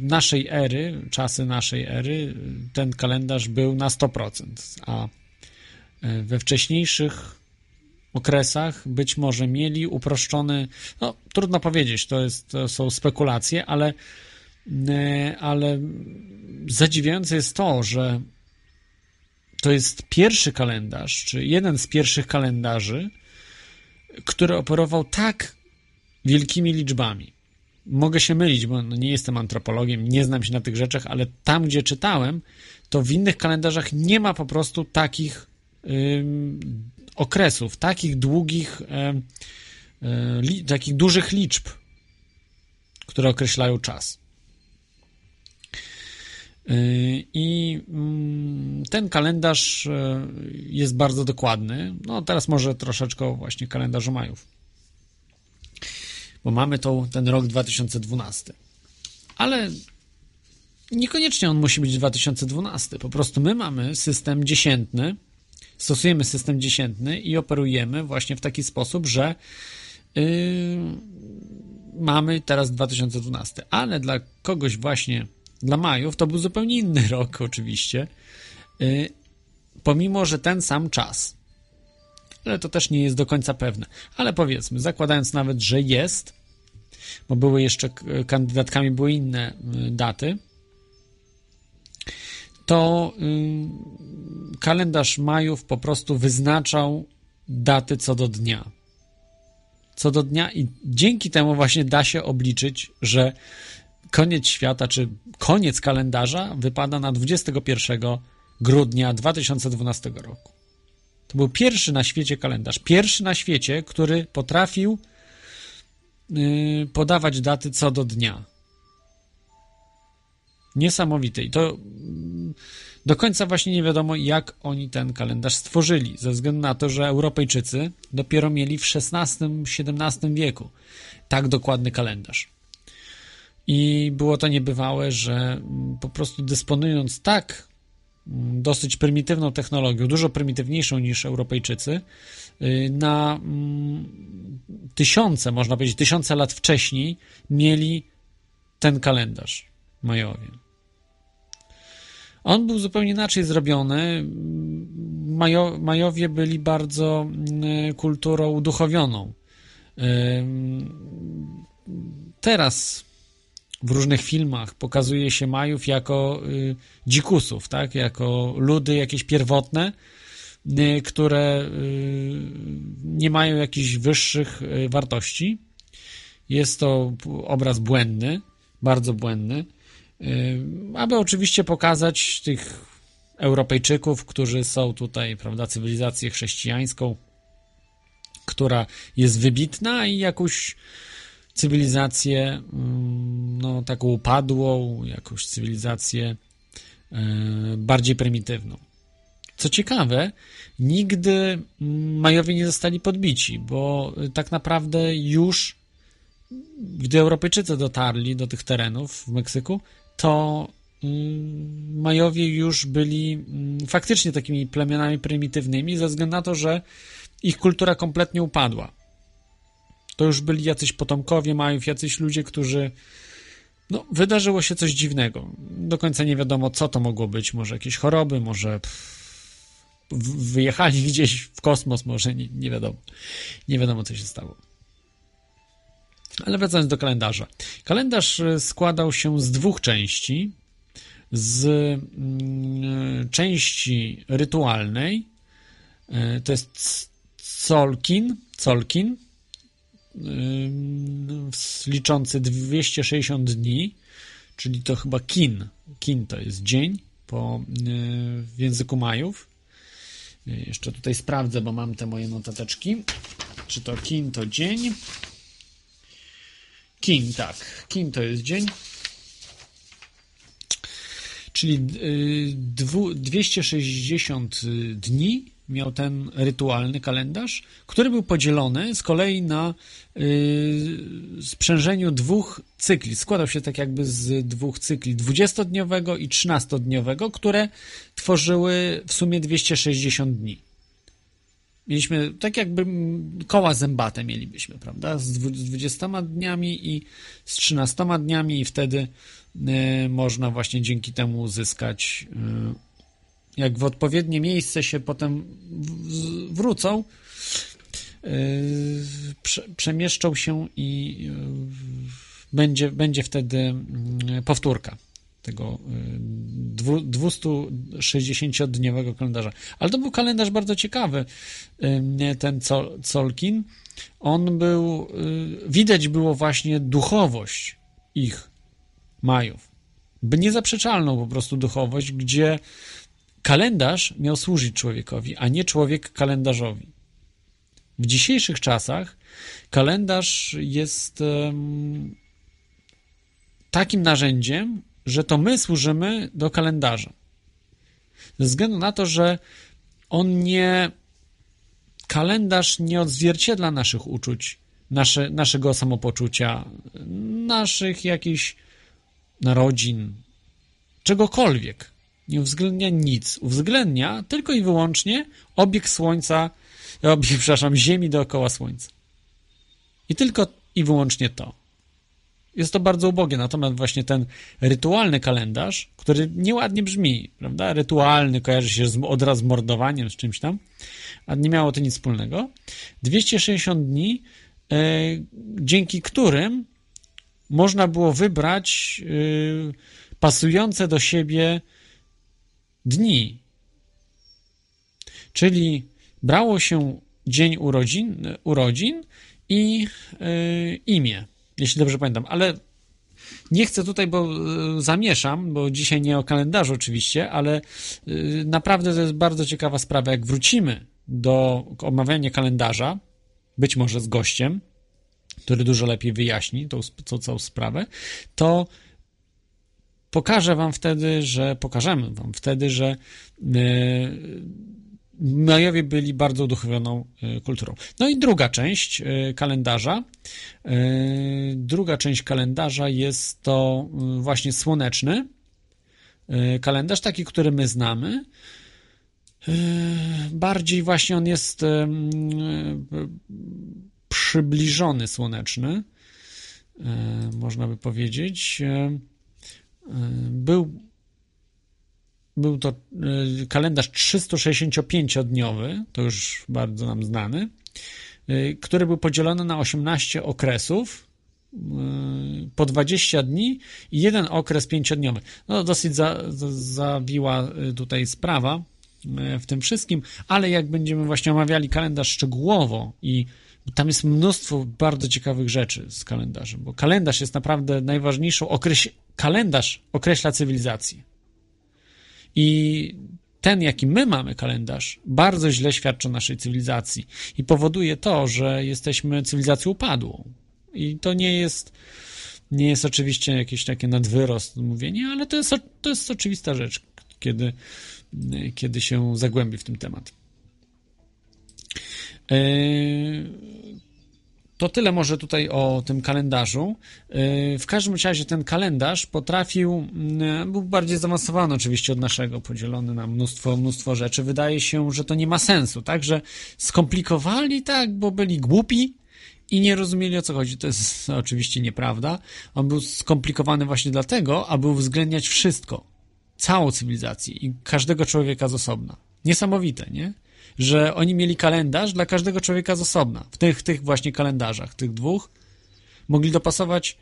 Speaker 2: naszej ery, czasy naszej ery, y, ten kalendarz był na 100%, a y, we wcześniejszych okresach być może mieli uproszczony, no trudno powiedzieć, to, jest, to są spekulacje, ale, y, ale zadziwiające jest to, że to jest pierwszy kalendarz, czy jeden z pierwszych kalendarzy, który operował tak wielkimi liczbami. mogę się mylić, bo nie jestem antropologiem, nie znam się na tych rzeczach, ale tam, gdzie czytałem, to w innych kalendarzach nie ma po prostu takich okresów, takich długich, em, e, li, takich dużych liczb, które określają czas. Y, I mm, ten kalendarz e, jest bardzo dokładny. No teraz może troszeczkę właśnie kalendarzu Majów. Bo mamy tą, ten rok 2012. Ale niekoniecznie on musi być 2012. Po prostu my mamy system dziesiętny, stosujemy system dziesiętny i operujemy właśnie w taki sposób, że yy, mamy teraz 2012. Ale dla kogoś właśnie dla Majów to był zupełnie inny rok, oczywiście, yy, pomimo że ten sam czas. Ale to też nie jest do końca pewne. Ale powiedzmy, zakładając nawet, że jest, bo były jeszcze kandydatkami były inne yy, daty, to yy, kalendarz Majów po prostu wyznaczał daty co do dnia. Co do dnia i dzięki temu właśnie da się obliczyć, że koniec świata, czy koniec kalendarza wypada na 21 grudnia 2012 roku. To był pierwszy na świecie kalendarz. Pierwszy na świecie, który potrafił yy, podawać daty co do dnia. Niesamowite. I to mm, do końca właśnie nie wiadomo, jak oni ten kalendarz stworzyli, ze względu na to, że Europejczycy dopiero mieli w XVI-XVII wieku tak dokładny kalendarz. I było to niebywałe, że mm, po prostu dysponując tak mm, dosyć prymitywną technologią, dużo prymitywniejszą niż Europejczycy, y, na tysiące, można powiedzieć, tysiące lat wcześniej mieli ten kalendarz majowie. On był zupełnie inaczej zrobiony. Majo, Majowie byli bardzo kulturą uduchowioną. Teraz w różnych filmach pokazuje się Majów jako y, dzikusów, tak? jako ludy jakieś pierwotne, y, które y, nie mają jakichś wyższych wartości. Jest to obraz błędny, bardzo błędny, aby oczywiście pokazać tych Europejczyków, którzy są tutaj, prawda, cywilizację chrześcijańską, która jest wybitna i jakąś cywilizację no, taką upadłą, jakąś cywilizację e, bardziej prymitywną. Co ciekawe, nigdy Majowie nie zostali podbici, bo tak naprawdę już gdy Europejczycy dotarli do tych terenów w Meksyku, to mm, Majowie już byli faktycznie takimi plemionami prymitywnymi ze względu na to, że ich kultura kompletnie upadła. To już byli jacyś potomkowie Majów, jacyś ludzie, którzy. No, wydarzyło się coś dziwnego. Do końca nie wiadomo, co to mogło być. Może jakieś choroby, może wyjechali gdzieś w kosmos, może nie, nie wiadomo. Nie wiadomo, co się stało. Ale wracając do kalendarza. Kalendarz e, składał się z dwóch części. Z mm, części rytualnej, e, to jest Colkin, Colkin, liczący 260 dni, czyli to chyba kin. Kin to jest dzień po, w języku Majów. Jeszcze tutaj sprawdzę, bo mam te moje notateczki. Czy to kin to dzień? Kin, tak. Kin to jest dzień. Czyli 260 dni miał ten rytualny kalendarz, który był podzielony z kolei na yy, sprzężeniu dwóch cykli. Składał się tak jakby z dwóch cykli, 20-dniowego i 13-dniowego, które tworzyły w sumie 260 dni. Mieliśmy tak jakby koła zębate mielibyśmy, prawda? Z 20 dniami i z 13 dniami i wtedy yy, można właśnie dzięki temu uzyskać yy, jak w odpowiednie miejsce się potem wrócą, yy, przemieszczą się i będzie, będzie wtedy powtórka. Tego y, dwu- 260-dniowego kalendarza. Ale to był kalendarz bardzo ciekawy, y, ten Col- Colkin. On był, y, widać było właśnie duchowość ich Majów. By niezaprzeczalną po prostu duchowość, gdzie kalendarz miał służyć człowiekowi, a nie człowiek kalendarzowi. W dzisiejszych czasach kalendarz jest takim narzędziem, że to my służymy do kalendarza. Ze względu na to, że on nie. Kalendarz nie odzwierciedla naszych uczuć, nasze, naszego samopoczucia, naszych jakichś narodzin, czegokolwiek. Nie uwzględnia nic. Uwzględnia tylko i wyłącznie obieg Słońca, obieg, przepraszam, Ziemi dookoła Słońca. I tylko i wyłącznie to. Jest to bardzo ubogie, natomiast właśnie ten rytualny kalendarz, który nieładnie brzmi, prawda? Rytualny kojarzy się z, od razu z mordowaniem, z czymś tam, a nie miało to nic wspólnego. 260 dni, e, dzięki którym można było wybrać e, pasujące do siebie dni. Czyli brało się dzień urodzin, urodzin i e, imię jeśli dobrze pamiętam, ale nie chcę tutaj, bo y, zamieszam, bo dzisiaj nie o kalendarzu oczywiście, ale y, naprawdę to jest bardzo ciekawa sprawa. Jak wrócimy do omawiania kalendarza, być może z gościem, który dużo lepiej wyjaśni tą, tą całą sprawę, to pokażę wam wtedy, że pokażemy wam wtedy, że yy, Majowie byli bardzo uduchowioną y, kulturą. No i druga część y, kalendarza. Y, druga część kalendarza jest to właśnie słoneczny kalendarz, taki, który my znamy. Bardziej właśnie on jest przybliżony słoneczny, można by powiedzieć. Był był to y, kalendarz 365-dniowy, to już bardzo nam znany, y, który był podzielony na 18 okresów y, po 20 dni i jeden okres pięciodniowy. No, dosyć za, za, zawiła tutaj sprawa w tym wszystkim, ale jak będziemy właśnie omawiali kalendarz szczegółowo i tam jest mnóstwo bardzo ciekawych rzeczy z kalendarzem, bo kalendarz jest naprawdę najważniejszą okreś... kalendarz określa cywilizację. I ten, jaki my mamy kalendarz, bardzo źle świadczy o naszej cywilizacji i powoduje to, że jesteśmy cywilizacją upadłą. I to nie jest, nie jest oczywiście jakieś takie nadwyrost mówienie, ale to jest, to jest oczywista rzecz, kiedy, kiedy się zagłębi w tym temat. Yy, to tyle może tutaj o tym kalendarzu. Y, w każdym razie ten kalendarz potrafił, y, był bardziej zaawansowany oczywiście od naszego, podzielony na mnóstwo, mnóstwo rzeczy. Wydaje się, że to nie ma sensu, tak? Że skomplikowali tak, bo byli głupi i nie rozumieli o co chodzi. To jest oczywiście nieprawda. On był skomplikowany właśnie dlatego, aby uwzględniać wszystko, całą cywilizację i każdego człowieka z osobna. Niesamowite, nie? Że oni mieli kalendarz dla każdego człowieka z osobna. W tych, tych właśnie kalendarzach, tych dwóch, mogli dopasować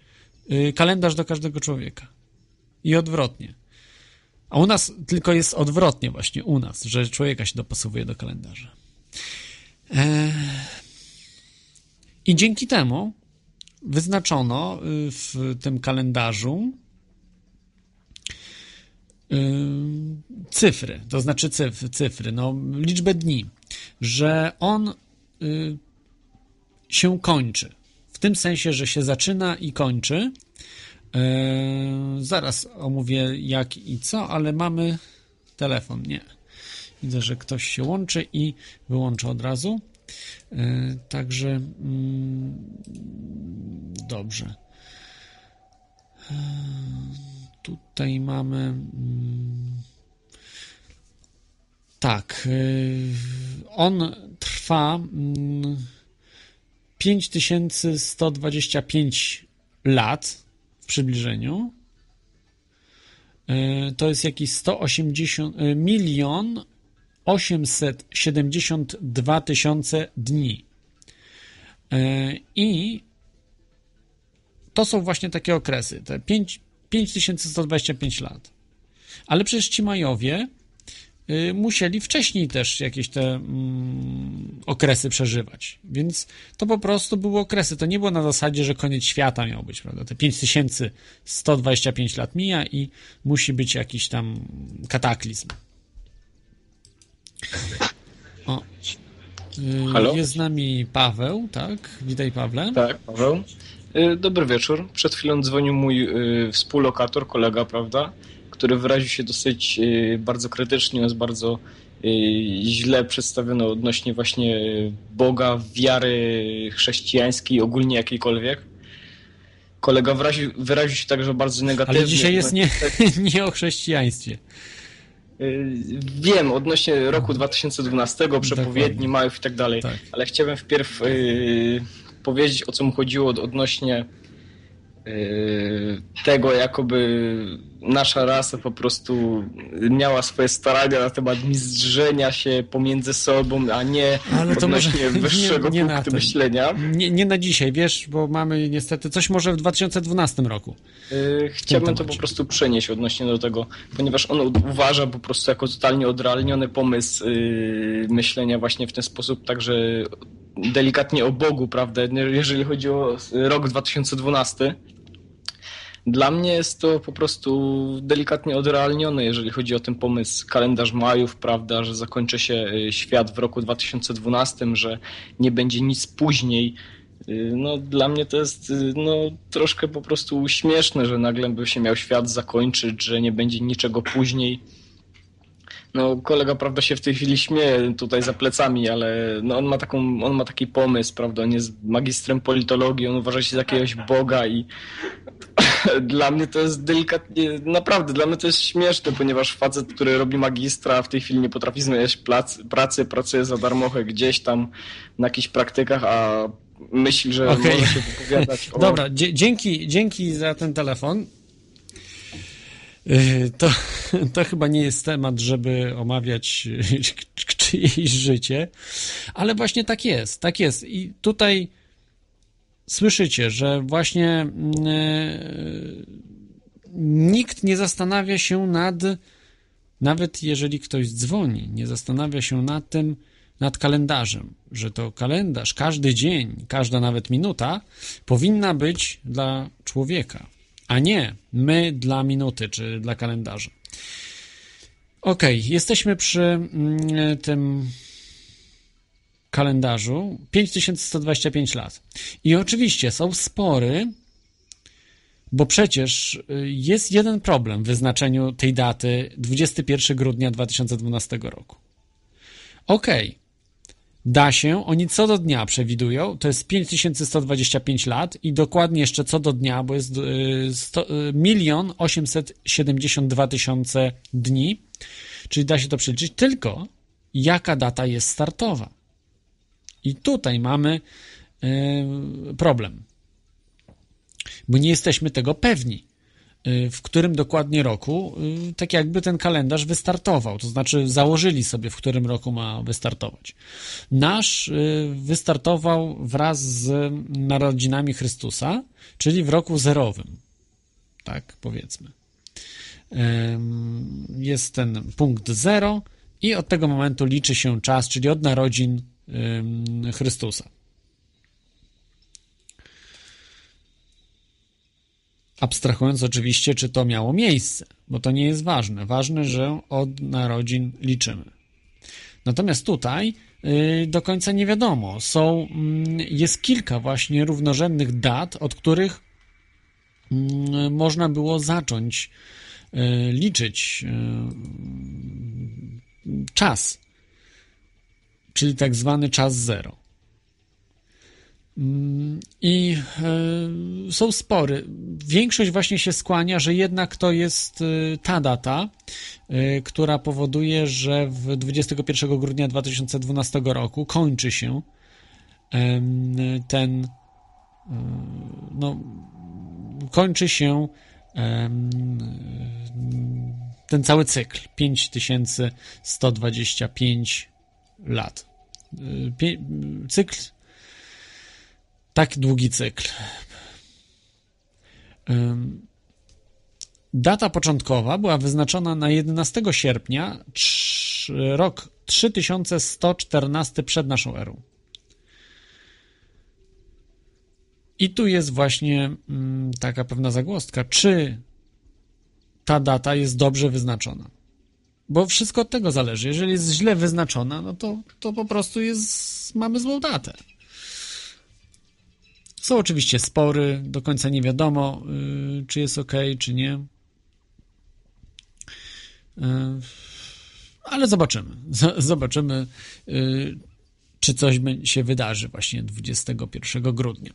Speaker 2: y, kalendarz do każdego człowieka. I odwrotnie. A u nas tylko jest odwrotnie właśnie u nas, że człowieka się dopasowuje do kalendarza. E, I dzięki temu wyznaczono y, w tym kalendarzu cyfry, to znaczy cyfry, cyfry, no, liczbę dni, że on y, się kończy. W tym sensie, że się zaczyna i kończy. E, zaraz omówię jak i co, ale mamy telefon. Nie. Widzę, że ktoś się łączy i wyłącza od razu. Także mm, dobrze. Tutaj mamy. Mm, tak. Y, on trwa 5125 mm, lat w przybliżeniu. Y, to jest jakiś 180 y, milion 872 tysiące dni. I to są właśnie takie okresy. Te 5 5125 lat. Ale przecież ci Majowie y, musieli wcześniej też jakieś te mm, okresy przeżywać. Więc to po prostu były okresy. To nie było na zasadzie, że koniec świata miał być, prawda? Te 5125 lat mija i musi być jakiś tam kataklizm. O. Y,
Speaker 7: Halo?
Speaker 2: Jest z nami Paweł, tak? Witaj, Pawle.
Speaker 7: Tak, Paweł. Y, Dobry wieczór. Przed chwilą dzwonił mój y, współlokator, kolega, prawda, który wyraził się dosyć y, bardzo krytycznie, jest bardzo źle przedstawiony odnośnie właśnie Boga, wiary chrześcijańskiej, ogólnie jakiejkolwiek. Kolega wyraził, wyraził się także bardzo negatywnie.
Speaker 2: Ale dzisiaj jest nie, nie o chrześcijaństwie.
Speaker 7: Wiem, odnośnie roku 2012, przepowiedni,
Speaker 2: Dokładnie.
Speaker 7: Majów i tak dalej,
Speaker 2: Tak.
Speaker 7: ale chciałem wpierw powiedzieć, o co mu chodziło od- odnośnie y, tego, jakoby nasza rasa po prostu miała swoje starania na temat mizdrzenia się pomiędzy sobą, a nie
Speaker 2: Ale to
Speaker 7: odnośnie wyższego
Speaker 2: nie, nie
Speaker 7: punktu myślenia.
Speaker 2: Nie, nie na dzisiaj, wiesz, bo mamy niestety coś może w 2012 roku.
Speaker 7: Y, Chciałbym to po prostu przenieść odnośnie do tego, ponieważ on uważa po prostu jako totalnie odrealniony pomysł y, myślenia właśnie w ten sposób, także delikatnie o Bogu, prawda, jeżeli chodzi o rok 2012. Dla mnie jest to po prostu delikatnie odrealnione, jeżeli chodzi o ten pomysł kalendarz Majów, prawda, że zakończy się y, świat w roku 2012, że nie będzie nic później. Y, No, dla mnie to jest y, no, troszkę po prostu śmieszne, że nagle by się miał świat zakończyć, że nie będzie niczego później. No, kolega, prawda, się w tej chwili śmieje tutaj za plecami, ale no, on, ma taką, on ma taki pomysł, prawda, on jest magistrem politologii, on uważa się za jakiegoś boga i dla mnie to jest delikatnie, naprawdę, dla mnie to jest śmieszne, ponieważ facet, który robi magistra, w tej chwili nie potrafi znaleźć plac, pracy, pracuje za darmochę gdzieś tam na jakichś praktykach, a myśli, że
Speaker 2: Okej.
Speaker 7: może się wypowiadać o...
Speaker 2: Dobra, dzięki, dzięki za ten telefon. Yy, To, to chyba nie jest temat, żeby omawiać czyjeś życie, ale właśnie tak jest, tak jest. I tutaj słyszycie, że właśnie yy, nikt nie zastanawia się nad, nawet jeżeli ktoś dzwoni, nie zastanawia się nad tym, nad kalendarzem, że to kalendarz, każdy dzień, każda nawet minuta powinna być dla człowieka, a nie my dla minuty czy dla kalendarza. Okej, jesteśmy przy mm, tym kalendarzu 5125 lat. I oczywiście są spory, bo przecież y, jest jeden problem w wyznaczeniu tej daty 21 grudnia 2012 roku. Okej, da się, oni co do dnia przewidują, to jest 5125 lat i dokładnie jeszcze co do dnia, bo jest y, sto- y, milion 872 tysiące dni, czyli da się to przeliczyć, tylko jaka data jest startowa. I tutaj mamy y, problem, bo nie jesteśmy tego pewni. y, w którym dokładnie roku y, tak jakby ten kalendarz wystartował, to znaczy założyli sobie, w którym roku ma wystartować. Nasz y, wystartował wraz z narodzinami Chrystusa, czyli w roku zerowym, tak powiedzmy. Jest ten punkt zero i od tego momentu liczy się czas, czyli od narodzin Chrystusa. Abstrahując oczywiście, czy to miało miejsce, bo to nie jest ważne. Ważne, że od narodzin liczymy. Natomiast tutaj y, do końca nie wiadomo. Są, mm, jest kilka właśnie równorzędnych dat, od których mm, można było zacząć y, liczyć y, czas, czyli tak zwany czas zero. I e, są spory. Większość właśnie się skłania, że jednak to jest e, ta data, e, która powoduje, że w 21 grudnia 2012 roku kończy się ten no, kończy się ten cały cykl 5125 lat. Cykl tak długi cykl. Data początkowa była wyznaczona na 11 sierpnia, rok 3114 przed naszą erą. I tu jest właśnie taka pewna zagłostka, czy ta data jest dobrze wyznaczona. Bo wszystko od tego zależy. Jeżeli jest źle wyznaczona, no to, to po prostu jest, mamy złą datę. Są oczywiście spory, do końca nie wiadomo, yy, czy jest ok, czy nie. Yy, ale zobaczymy. Zobaczymy, yy, czy coś się wydarzy właśnie 21 grudnia.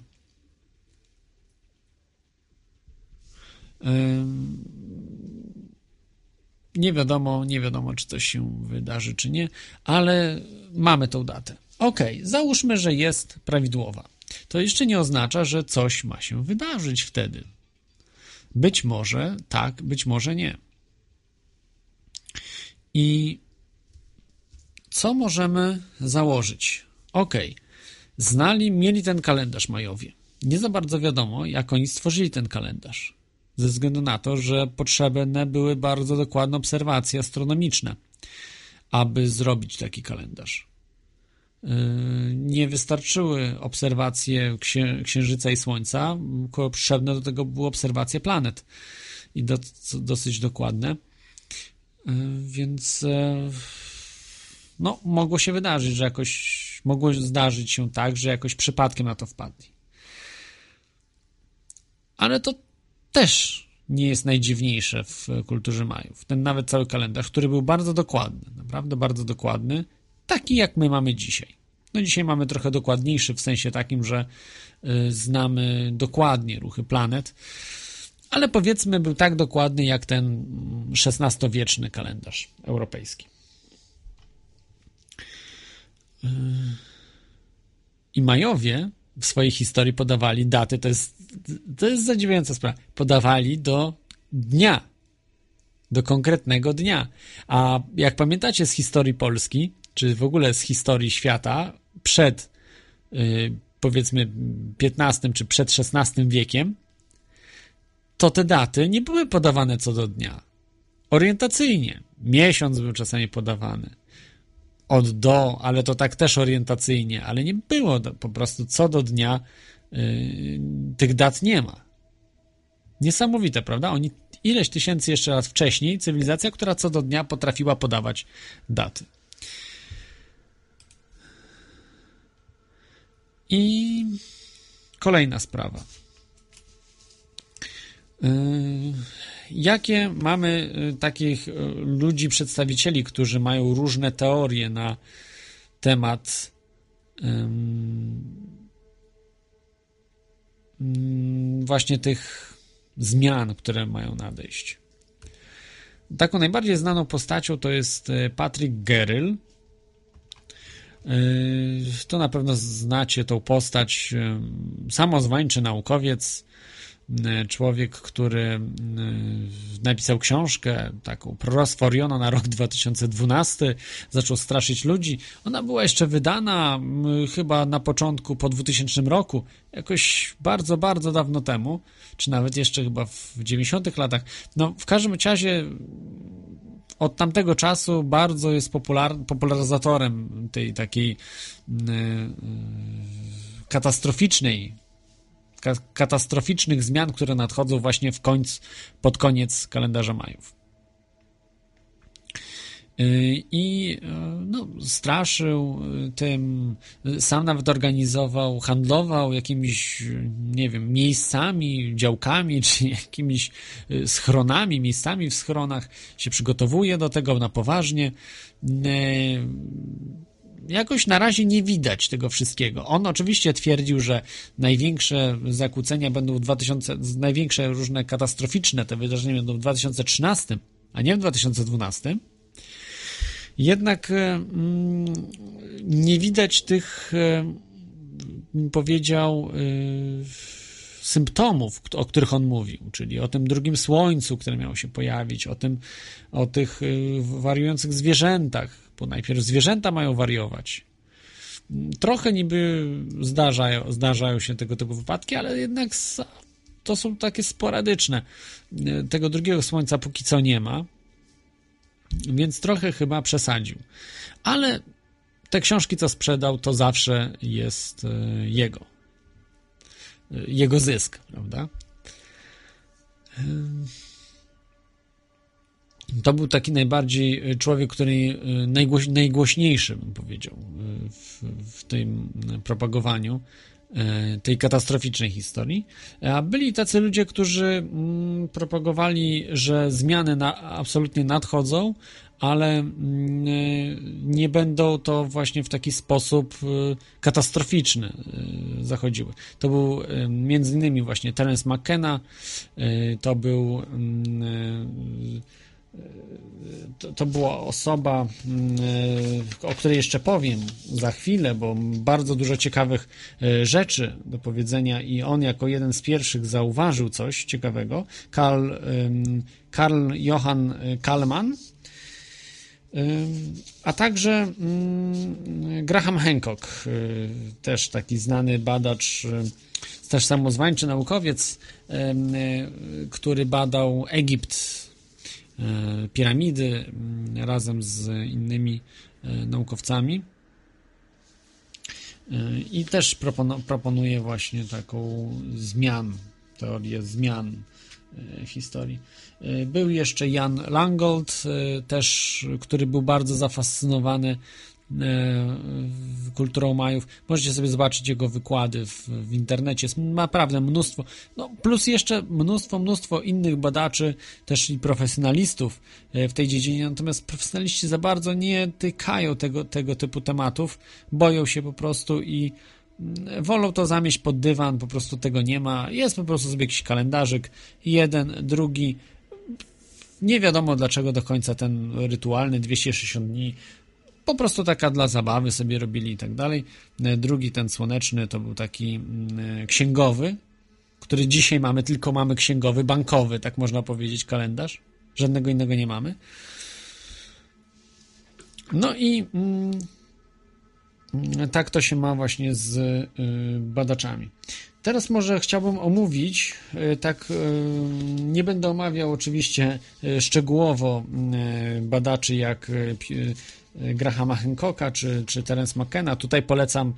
Speaker 2: Nie wiadomo, nie wiadomo, czy coś się wydarzy, czy nie, ale mamy tą datę. Ok, załóżmy, że jest prawidłowa. To jeszcze nie oznacza, że coś ma się wydarzyć wtedy. Być może tak, być może nie. I co możemy założyć? Ok, znali, mieli ten kalendarz majowy. Nie za bardzo wiadomo, jak oni stworzyli ten kalendarz ze względu na to, że potrzebne były bardzo dokładne obserwacje astronomiczne, aby zrobić taki kalendarz. Yy, nie wystarczyły obserwacje Księżyca i Słońca, tylko potrzebne do tego były obserwacje planet i do, dosyć dokładne. Yy, więc yy, no, mogło się wydarzyć, że jakoś mogło zdarzyć się tak, że jakoś przypadkiem na to wpadli. Ale to też nie jest najdziwniejsze w kulturze Majów. Ten nawet cały kalendarz, który był bardzo dokładny, naprawdę bardzo dokładny, taki jak my mamy dzisiaj. No dzisiaj mamy trochę dokładniejszy w sensie takim, że y, znamy dokładnie ruchy planet, ale powiedzmy był tak dokładny jak ten XVI-wieczny kalendarz europejski. Y, I Majowie w swojej historii podawali daty, to jest, to jest zadziwiająca sprawa, podawali do dnia, do konkretnego dnia. A jak pamiętacie z historii Polski, czy w ogóle z historii świata przed yy, powiedzmy XV czy przed XVI wiekiem, to te daty nie były podawane co do dnia. Orientacyjnie. Miesiąc był czasami podawany od do, ale to tak też orientacyjnie, ale nie było po prostu co do dnia yy, tych dat nie ma. Niesamowite, prawda? Oni ileś tysięcy jeszcze lat wcześniej, cywilizacja, która co do dnia potrafiła podawać daty. I kolejna sprawa. Yy, jakie mamy y, takich y, ludzi, przedstawicieli, którzy mają różne teorie na temat właśnie tych zmian, które mają nadejść. Taką najbardziej znaną postacią to jest y, Patrick Geryl. To na pewno znacie tą postać. Samozwańczy naukowiec, E, człowiek, który napisał książkę taką Proroctwo Oriona na rok 2012, zaczął straszyć ludzi. Ona była jeszcze wydana chyba na początku, po 2000 roku, jakoś bardzo, bardzo dawno temu, czy nawet jeszcze chyba w 90 latach. No, w każdym razie od tamtego czasu bardzo jest popular, popularyzatorem tej takiej katastroficznej katastroficznych zmian, które nadchodzą właśnie w końcu, pod koniec kalendarza Majów. Y, I y, straszył y, tym, sam nawet organizował, handlował jakimiś, nie wiem, miejscami, działkami, czy jakimiś schronami, miejscami w schronach, się przygotowuje do tego na poważnie jakoś na razie nie widać tego wszystkiego. On oczywiście twierdził, że największe zakłócenia będą w 2000, największe różne katastroficzne te wydarzenia będą w 2013, a nie w 2012. Jednak e, mm, nie widać tych, e, powiedział, e, symptomów, o których on mówił, czyli o tym drugim słońcu, które miało się pojawić, o tym, o tych wariujących zwierzętach, bo najpierw zwierzęta mają wariować. Trochę niby zdarzają, zdarzają się tego typu wypadki, ale jednak to są takie sporadyczne. Tego drugiego słońca póki co nie ma, więc trochę chyba przesadził. Ale te książki, co sprzedał, to zawsze jest e, jego. E, jego zysk, prawda? E, to był taki najbardziej człowiek, który najgłoś, najgłośniejszy, bym powiedział, w, w tym propagowaniu tej katastroficznej historii. A byli tacy ludzie, którzy mm, propagowali, że zmiany na, absolutnie nadchodzą, ale mm, nie będą to właśnie w taki sposób katastroficzny zachodziły. To był między innymi właśnie Terence McKenna, to był mm, to, to była osoba, mm, o której jeszcze powiem za chwilę, bo bardzo dużo ciekawych rzeczy do powiedzenia i on jako jeden z pierwszych zauważył coś ciekawego. Karl, Karl Johann Kallmann, a także mm, Graham Hancock, też taki znany badacz, też samozwańczy naukowiec, który badał Egipt, piramidy razem z innymi naukowcami. I też proponuje właśnie taką zmian, teorię zmian historii. E, był jeszcze Jan Langold, e, też, który był bardzo zafascynowany e, kulturą Majów. Możecie sobie zobaczyć jego wykłady w, w internecie. Jest naprawdę mnóstwo. No, plus jeszcze mnóstwo, mnóstwo innych badaczy, też i profesjonalistów w tej dziedzinie. Natomiast profesjonaliści za bardzo nie tykają tego, tego typu tematów. Boją się po prostu i wolą to zamieść pod dywan, po prostu tego nie ma. Jest po prostu sobie jakiś kalendarzyk, jeden, drugi. Nie wiadomo dlaczego do końca ten rytualny 260 dni. Po prostu taka dla zabawy sobie robili i tak dalej. Drugi, ten słoneczny, to był taki mm, księgowy, który dzisiaj mamy, tylko mamy księgowy, bankowy, tak można powiedzieć, kalendarz. Żadnego innego nie mamy. No i mm, tak to się ma właśnie z y, badaczami. Teraz może chciałbym omówić, y, tak y, nie będę omawiał oczywiście szczegółowo badaczy jak Grahama Hancocka czy, czy Terence McKenna. Tutaj polecam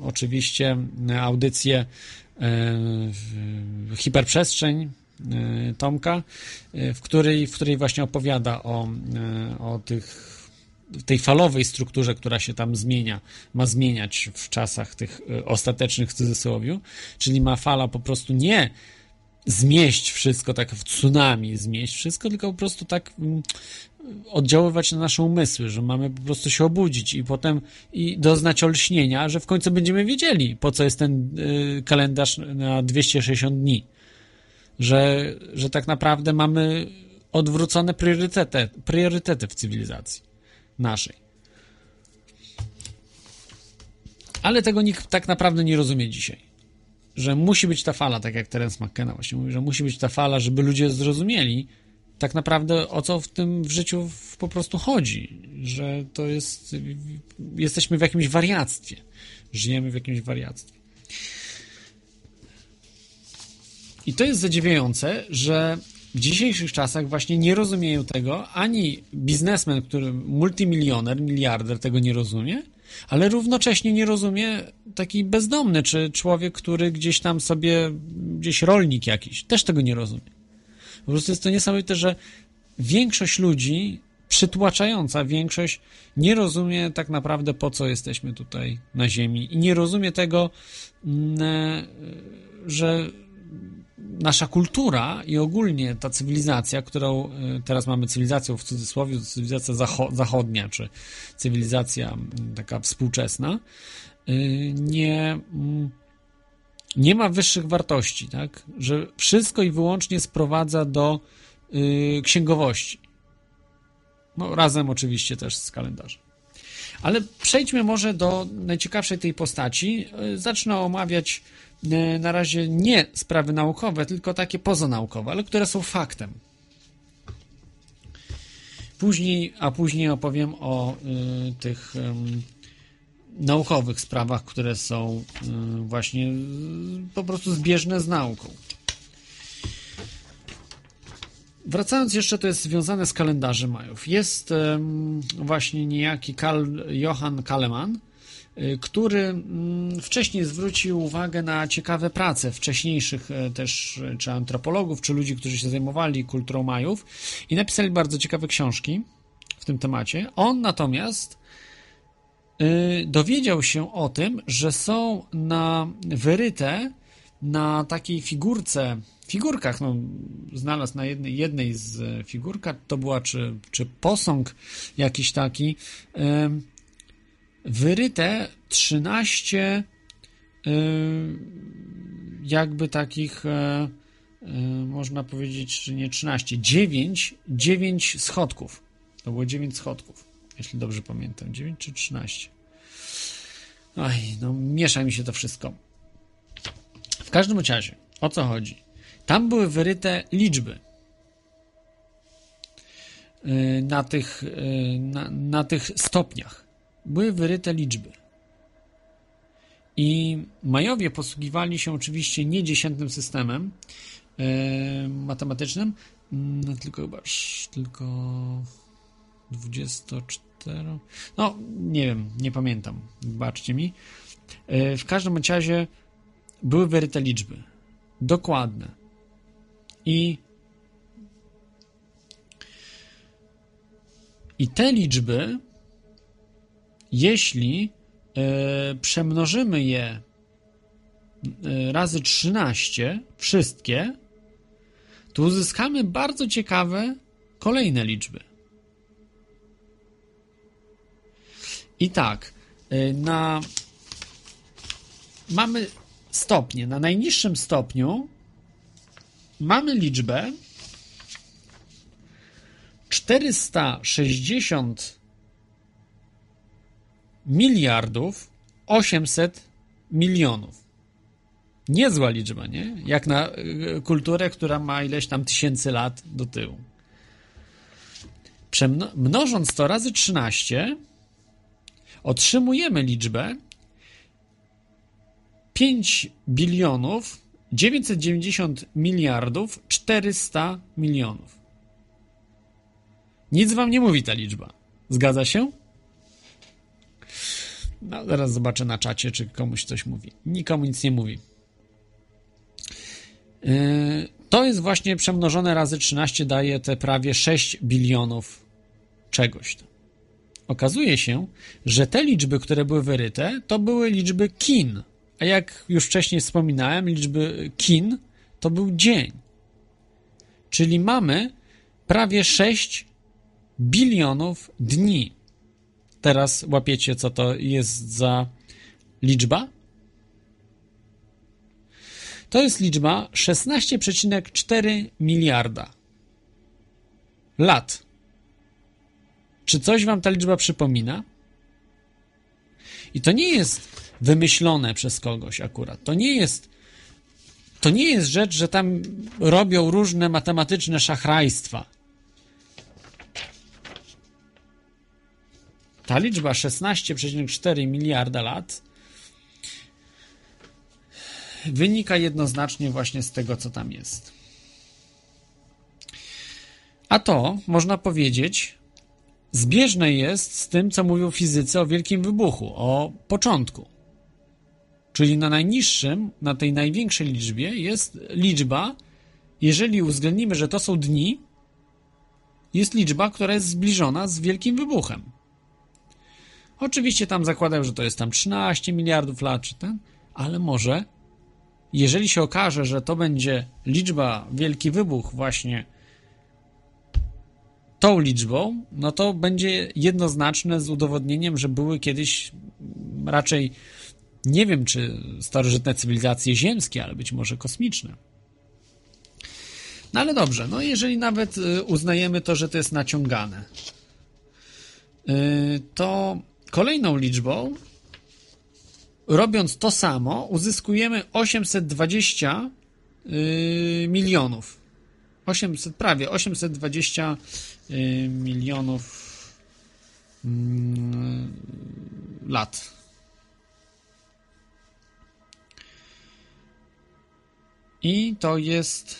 Speaker 2: oczywiście audycję Hiperprzestrzeń Tomka, w której, w której właśnie opowiada o, o tych tej falowej strukturze, która się tam zmienia, ma zmieniać w czasach tych e, ostatecznych w cudzysłowie, czyli ma fala po prostu nie zmieść wszystko, tak w tsunami zmieść wszystko, tylko po prostu tak oddziaływać na nasze umysły, że mamy po prostu się obudzić i potem i doznać olśnienia, że w końcu będziemy wiedzieli, po co jest ten y, kalendarz na 260 dni. Że, że tak naprawdę mamy odwrócone priorytety, priorytety w cywilizacji naszej. Ale tego nikt tak naprawdę nie rozumie dzisiaj. Że musi być ta fala, tak jak Terence McKenna właśnie mówi, że musi być ta fala, żeby ludzie zrozumieli tak naprawdę o co w tym w życiu po prostu chodzi. Że to jest. Jesteśmy w jakimś wariactwie. Żyjemy w jakimś wariactwie. I to jest zadziwiające, że w dzisiejszych czasach właśnie nie rozumieją tego ani biznesmen, który multimilioner, miliarder tego nie rozumie, ale równocześnie nie rozumie taki bezdomny, czy człowiek, który gdzieś tam sobie, gdzieś rolnik jakiś, też tego nie rozumie. Po prostu jest to niesamowite, że większość ludzi, przytłaczająca większość, nie rozumie tak naprawdę po co jesteśmy tutaj na Ziemi i nie rozumie tego, mm, e, że nasza kultura i ogólnie ta cywilizacja, którą y, teraz mamy cywilizacją w cudzysłowie, cywilizacja zachodnia, czy cywilizacja taka współczesna, y, nie, mm, nie ma wyższych wartości, tak? Że wszystko i wyłącznie sprowadza do y, księgowości. No, razem oczywiście też z kalendarzem. Ale przejdźmy może do najciekawszej tej postaci. Zacznę omawiać E, na razie nie sprawy naukowe, tylko takie pozanaukowe, ale które są faktem. Później, a później opowiem o y, tych y, naukowych sprawach, które są y, właśnie y, po prostu zbieżne z nauką. Wracając jeszcze, to jest związane z kalendarzem Majów. Jest właśnie niejaki Karl Johann Kaleman, y, który mm, wcześniej zwrócił uwagę na ciekawe prace wcześniejszych e, też e, czy antropologów, czy ludzi, którzy się zajmowali kulturą Majów i napisali bardzo ciekawe książki w tym temacie. On natomiast dowiedział się o tym, że są na wyryte na takiej figurce, figurkach, no, znalazł na jednej, jednej z e, figurkach, to była czy, czy posąg jakiś taki, wyryte 13 y, jakby takich e, e, można powiedzieć, czy nie 13, 9, 9 schodków. To było 9 schodków, jeśli dobrze pamiętam. 9 czy 13? Oj, no miesza mi się to wszystko. W każdym razie, o co chodzi? Tam były wyryte liczby Yy, na tych, yy, na, na tych stopniach. Były wyryte liczby. I Majowie posługiwali się oczywiście nie dziesiętnym systemem yy, matematycznym, no, tylko chyba tylko 24. No, nie wiem, nie pamiętam. Wybaczcie mi. Yy, W każdym razie były wyryte liczby. Dokładne. I i te liczby, jeśli e, przemnożymy je e, razy 13, wszystkie, to uzyskamy bardzo ciekawe kolejne liczby. I tak, e, na mamy stopnie. Na najniższym stopniu mamy liczbę 460 miliardów 800 milionów. Niezła liczba, nie? Jak na y, kulturę, która ma ileś tam tysięcy lat do tyłu. Przemno- mnożąc to razy 13, otrzymujemy liczbę 5 bilionów 990 miliardów 400 milionów. Nic wam nie mówi ta liczba. Zgadza się? No, zaraz zobaczę na czacie, czy komuś coś mówi. Nikomu nic nie mówi. Yy, to jest właśnie przemnożone razy 13 daje te prawie 6 bilionów czegoś. tam. Okazuje się, że te liczby, które były wyryte, to były liczby kin. A jak już wcześniej wspominałem, liczby kin to był dzień. Czyli mamy prawie 6 bilionów dni. Teraz łapiecie, co to jest za liczba? To jest liczba 16,4 miliarda lat. Czy coś wam ta liczba przypomina? I to nie jest wymyślone przez kogoś akurat. To nie jest to nie jest rzecz, że tam robią różne matematyczne szachrajstwa. Ta liczba 16,4 miliarda lat wynika jednoznacznie właśnie z tego, co tam jest. A to, można powiedzieć, zbieżne jest z tym, co mówią fizycy o wielkim wybuchu, o początku. Czyli na najniższym, na tej największej liczbie jest liczba, jeżeli uwzględnimy, że to są dni, jest liczba, która jest zbliżona z wielkim wybuchem. Oczywiście tam zakładam, że to jest tam 13 miliardów lat, czy ten, ale może, jeżeli się okaże, że to będzie liczba wielki wybuch właśnie tą liczbą, no to będzie jednoznaczne z udowodnieniem, że były kiedyś raczej nie wiem, czy starożytne cywilizacje ziemskie, ale być może kosmiczne. No ale dobrze, no jeżeli nawet y, uznajemy to, że to jest naciągane, y, to kolejną liczbą, robiąc to samo, uzyskujemy 820 y, milionów. 800, prawie 820 y, milionów mm, lat. I to jest.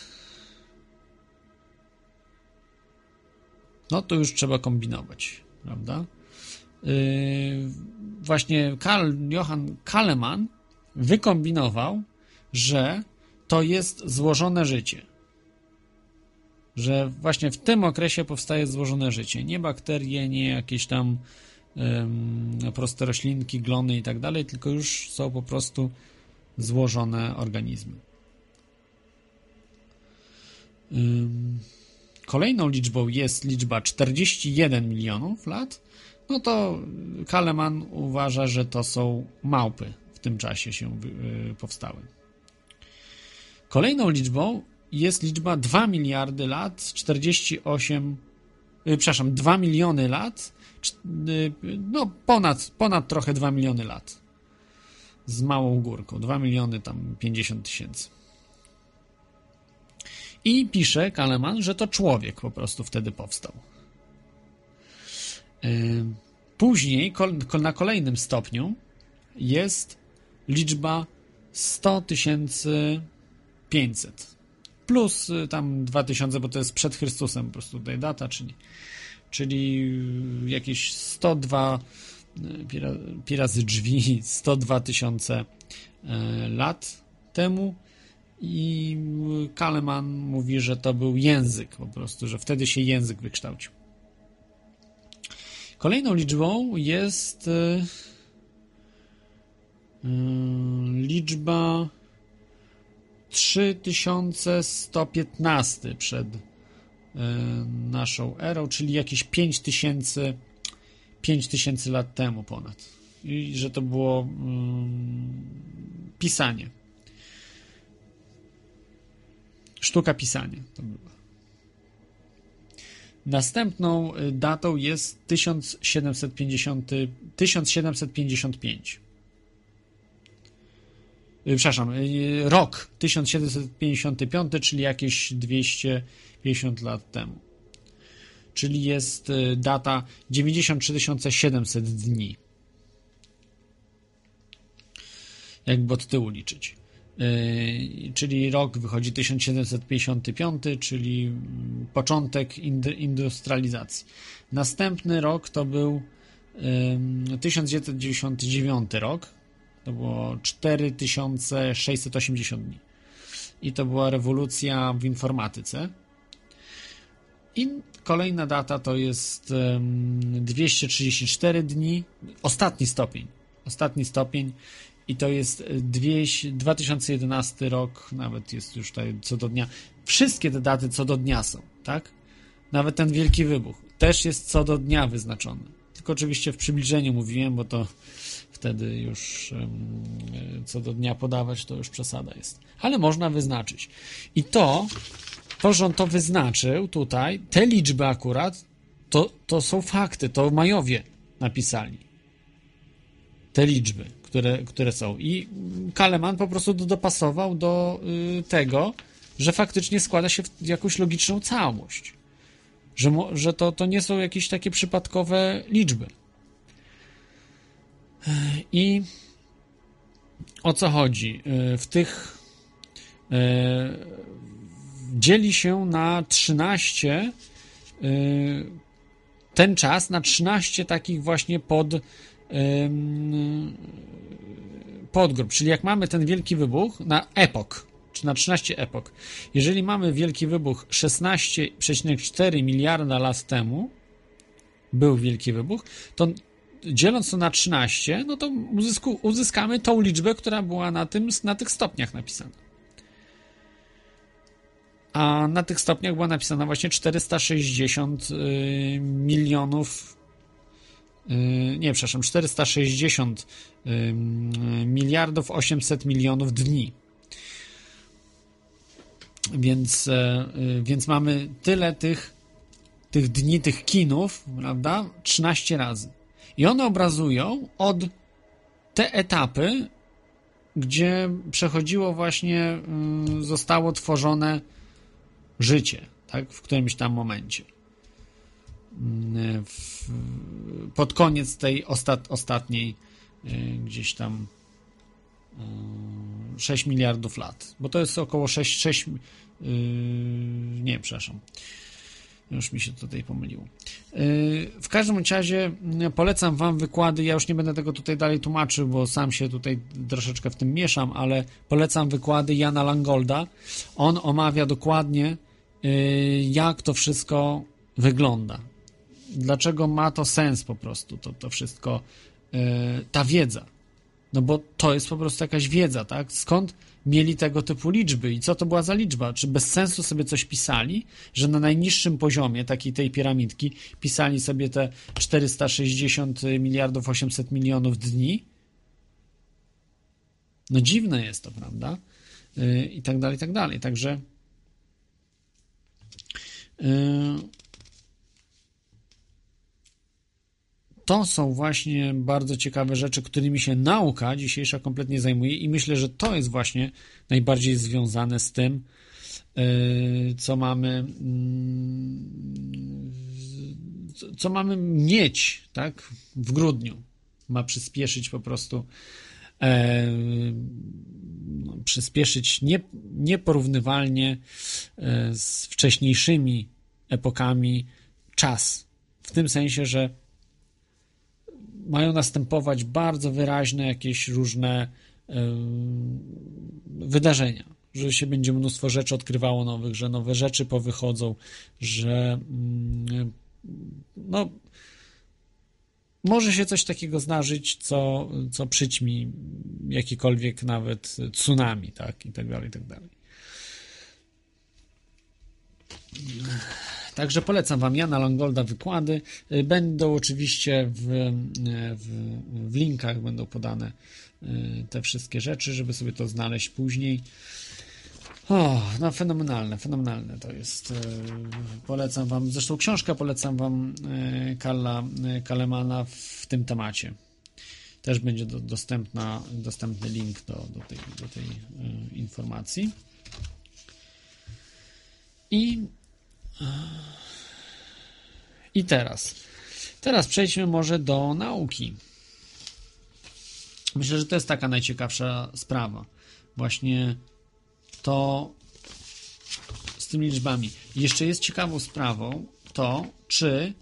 Speaker 2: No to już trzeba kombinować, prawda? Yy, właśnie Karl Johann Kaleman wykombinował, że to jest złożone życie. Że właśnie w tym okresie powstaje złożone życie. Nie bakterie, nie jakieś tam um, proste roślinki, glony i tak dalej, tylko już są po prostu złożone organizmy. Kolejną liczbą jest liczba 41 milionów lat. No to Kaleman uważa, że to są małpy w tym czasie się y, powstały. Kolejną liczbą jest liczba 2 miliardy lat, 48, yy, przepraszam, 2 miliony lat, yy, no ponad, ponad trochę 2 miliony lat. Z małą górką, 2 miliony tam 50 tysięcy. I pisze Kaleman, że to człowiek po prostu wtedy powstał. Yy, później, na kolejnym stopniu jest liczba 100 tysięcy 500 plus y, tam 2000, bo to jest przed Chrystusem po prostu tutaj data, czyli, czyli jakieś 102 y, pi razy drzwi 102 tysiące y, lat temu i Kaleman mówi, że to był język po prostu, że wtedy się język wykształcił. Kolejną liczbą jest liczba 3115 przed e, naszą erą, czyli jakieś 5000 5000 lat temu ponad. I że to było mm, pisanie. Sztuka pisania to była. Następną e, datą jest 1750, 1755. Y, przepraszam, y, rok 1755, czyli jakieś 250 lat temu. Czyli jest y, data 93 700 dni. Jakby od tyłu liczyć. Czyli rok wychodzi 1755, czyli mm, początek industrializacji. Następny rok to był 1999 rok, to było 4680 dni. I to była rewolucja w informatyce. I kolejna data to jest 234 dni, ostatni stopień. Ostatni stopień i to jest 2011 rok, nawet jest już tutaj co do dnia. Wszystkie te daty co do dnia są, tak? Nawet ten wielki wybuch też jest co do dnia wyznaczony. Tylko oczywiście w przybliżeniu mówiłem, bo to wtedy już co do dnia podawać, to już przesada jest. Ale można wyznaczyć. I to, to, że on to wyznaczył tutaj, te liczby akurat, to, to są fakty, to Majowie napisali. Te liczby, które, które są. I Kaleman po prostu dopasował do y, tego, że faktycznie składa się w jakąś logiczną całość. Że, że to, to nie są jakieś takie przypadkowe liczby. I o co chodzi? E, w tych e, dzieli się na 13 e, ten czas na 13 takich właśnie pod podgrup, czyli jak mamy ten wielki wybuch na epok, czy na 13 epok. Jeżeli mamy wielki wybuch 16,4 miliarda lat temu, był wielki wybuch, to dzieląc to na 13, no to uzysku, uzyskamy tą liczbę, która była na, tym, na tych stopniach napisana. A na tych stopniach była napisana właśnie 460 y, milionów. Y, nie, przepraszam, 460 y, miliardów 800 milionów dni. Więc, e, więc mamy tyle tych, tych dni, tych kinów, prawda? 13 razy. I one obrazują od te etapy, gdzie przechodziło właśnie, mm, zostało tworzone życie, tak, w którymś tam momencie. Mm, w, pod koniec tej ostat, ostatniej y, gdzieś tam 6 miliardów lat, bo to jest około 6, 6 yy, nie, przepraszam. Już mi się tutaj pomyliło. Yy, w każdym razie yy, polecam Wam wykłady. Ja już nie będę tego tutaj dalej tłumaczył, bo sam się tutaj troszeczkę w tym mieszam, ale polecam wykłady Jana Langolda. On omawia dokładnie, yy, jak to wszystko wygląda. Dlaczego ma to sens po prostu, to, to wszystko, ta wiedza. No bo to jest po prostu jakaś wiedza, tak? Skąd mieli tego typu liczby i co to była za liczba? Czy bez sensu sobie coś pisali, że na najniższym poziomie takiej tej piramidki pisali sobie te 460 miliardów 800 milionów dni? No dziwne jest to, prawda? Yy, I tak dalej, i tak dalej. Także yy, to są właśnie bardzo ciekawe rzeczy, którymi się nauka dzisiejsza kompletnie zajmuje i myślę, że to jest właśnie najbardziej związane z tym, yy, co mamy mm, co mamy mieć, tak, w grudniu. Ma przyspieszyć po prostu e, no, przyspieszyć nie, nieporównywalnie e, z wcześniejszymi epokami czas. W tym sensie, że mają następować bardzo wyraźne jakieś różne wydarzenia, że się będzie mnóstwo rzeczy odkrywało nowych, że nowe rzeczy powychodzą, że mm, no może się coś takiego zdarzyć, co, co przyćmi jakikolwiek nawet tsunami, tak, i tak dalej, i tak dalej. Także polecam Wam Jana Langolda wykłady. Y, będą oczywiście w, y, w, w linkach, będą podane y, te wszystkie rzeczy, żeby sobie to znaleźć później. O, no fenomenalne, fenomenalne to jest. Polecam Wam, zresztą książkę polecam Wam Karla Kalemana w tym temacie. Też będzie do, dostępna, dostępny link do, do tej, do tej informacji. I i teraz. Teraz przejdźmy może do nauki. Myślę, że to jest taka najciekawsza sprawa. Właśnie to z tymi liczbami. Jeszcze jest ciekawą sprawą to, czy,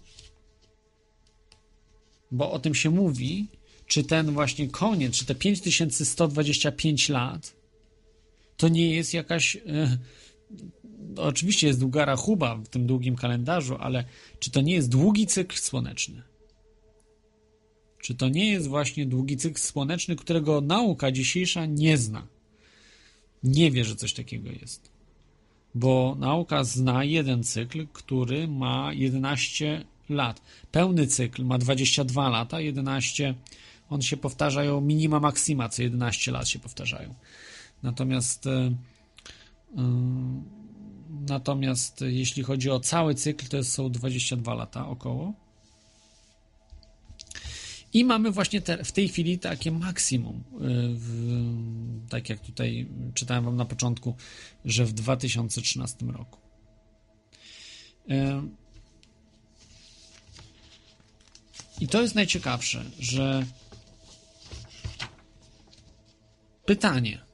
Speaker 2: bo o tym się mówi, czy ten właśnie koniec, czy te 5125 lat, to nie jest jakaś. Yy, oczywiście jest długa rachuba w tym długim kalendarzu, ale czy to nie jest długi cykl słoneczny? Czy to nie jest właśnie długi cykl słoneczny, którego nauka dzisiejsza nie zna? Nie wie, że coś takiego jest. Bo nauka zna jeden cykl, który ma 11 lat. Pełny cykl ma 22 lata, 11 on się powtarzają minima maksima, co 11 lat się powtarzają. Natomiast yy, Natomiast jeśli chodzi o cały cykl, to są 22 lata około. I mamy właśnie te, w tej chwili takie maksimum. Y, w, tak jak tutaj czytałem Wam na początku, że w 2013 roku. I to jest najciekawsze, że pytanie.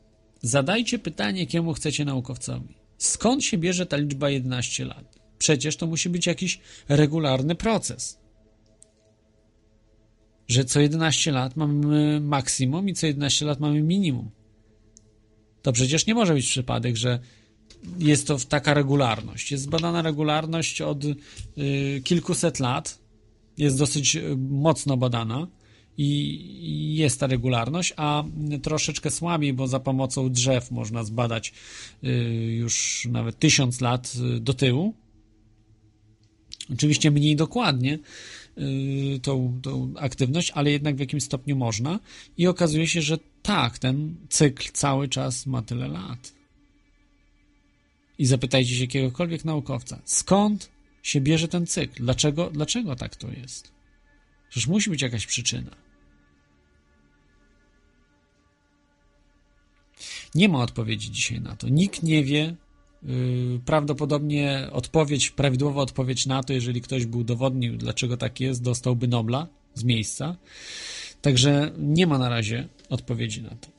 Speaker 2: Zadajcie pytanie, kiemu chcecie naukowcowi. Skąd się bierze ta liczba 11 lat? Przecież to musi być jakiś regularny proces. Że co 11 lat mamy maksimum i co 11 lat mamy minimum. To przecież nie może być przypadek, że jest to taka regularność. Jest zbadana regularność od y, kilkuset lat. Jest dosyć y, mocno badana i jest ta regularność, a troszeczkę słabiej, bo za pomocą drzew można zbadać y, już nawet tysiąc lat y, do tyłu. Oczywiście mniej dokładnie y, tą, tą aktywność, ale jednak w jakimś stopniu można i okazuje się, że tak, ten cykl cały czas ma tyle lat. I zapytajcie się jakiegokolwiek naukowca, skąd się bierze ten cykl? Dlaczego, dlaczego tak to jest? Przecież musi być jakaś przyczyna. Nie ma odpowiedzi dzisiaj na to. Nikt nie wie. Y, prawdopodobnie odpowiedź, prawidłowa odpowiedź na to, jeżeli ktoś był udowodnił, dlaczego tak jest, dostałby Nobla z miejsca. Także nie ma na razie odpowiedzi na to.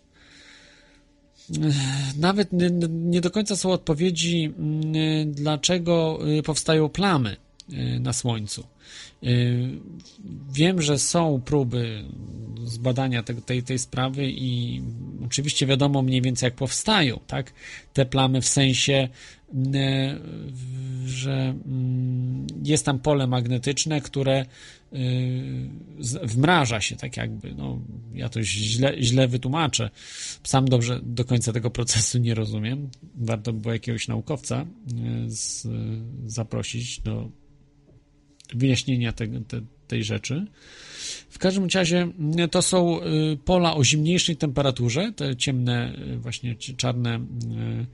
Speaker 2: nawet nie, do końca są odpowiedzi, mm, dlaczego y, powstają plamy y, na Słońcu. Y, Wiem, że są próby zbadania te- tej, tej sprawy i oczywiście wiadomo mniej więcej jak powstają, tak? Te plamy w sensie, w- że mm, jest tam pole magnetyczne, które y, wmraża się tak jakby, no ja to źle, źle wytłumaczę. Sam dobrze do końca tego procesu nie rozumiem. Warto by było jakiegoś naukowca y, z, zaprosić do wyjaśnienia tego, te, tej rzeczy. W każdym razie mm, to są y, pola o zimniejszej temperaturze, te ciemne, y, właśnie czarne, y,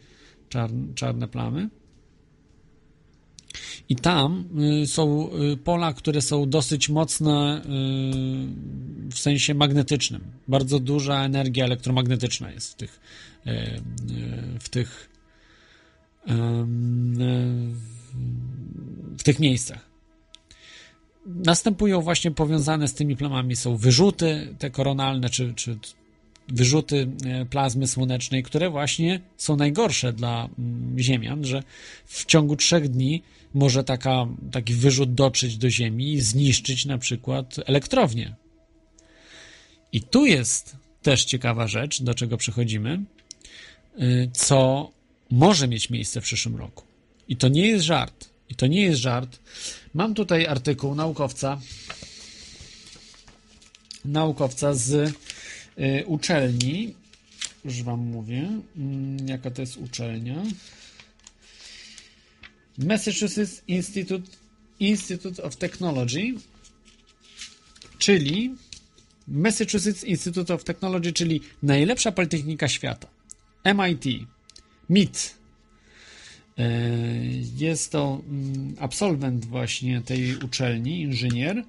Speaker 2: czarn, czarne plamy. I tam są pola, które są dosyć mocne w sensie magnetycznym. Bardzo duża energia elektromagnetyczna jest w tych, w tych, w tych miejscach. Następują właśnie powiązane z tymi plamami są wyrzuty te koronalne, czy, czy wyrzuty e, plazmy słonecznej, które właśnie są najgorsze dla mm, Ziemian, że w ciągu trzech dni może taka, taki wyrzut dotrzeć do Ziemi i zniszczyć na przykład elektrownię. I tu jest też ciekawa rzecz, do czego przechodzimy, y, co może mieć miejsce w przyszłym roku. I to nie jest żart. I to nie jest żart. Mam tutaj artykuł naukowca, naukowca z y, uczelni. Już wam mówię, mm, jaka to jest uczelnia. Massachusetts Institute, Institute of Technology, czyli Massachusetts Institute of Technology, czyli najlepsza politechnika świata. MIT, MIT. E, Jest to mm, absolwent właśnie tej uczelni, inżynier,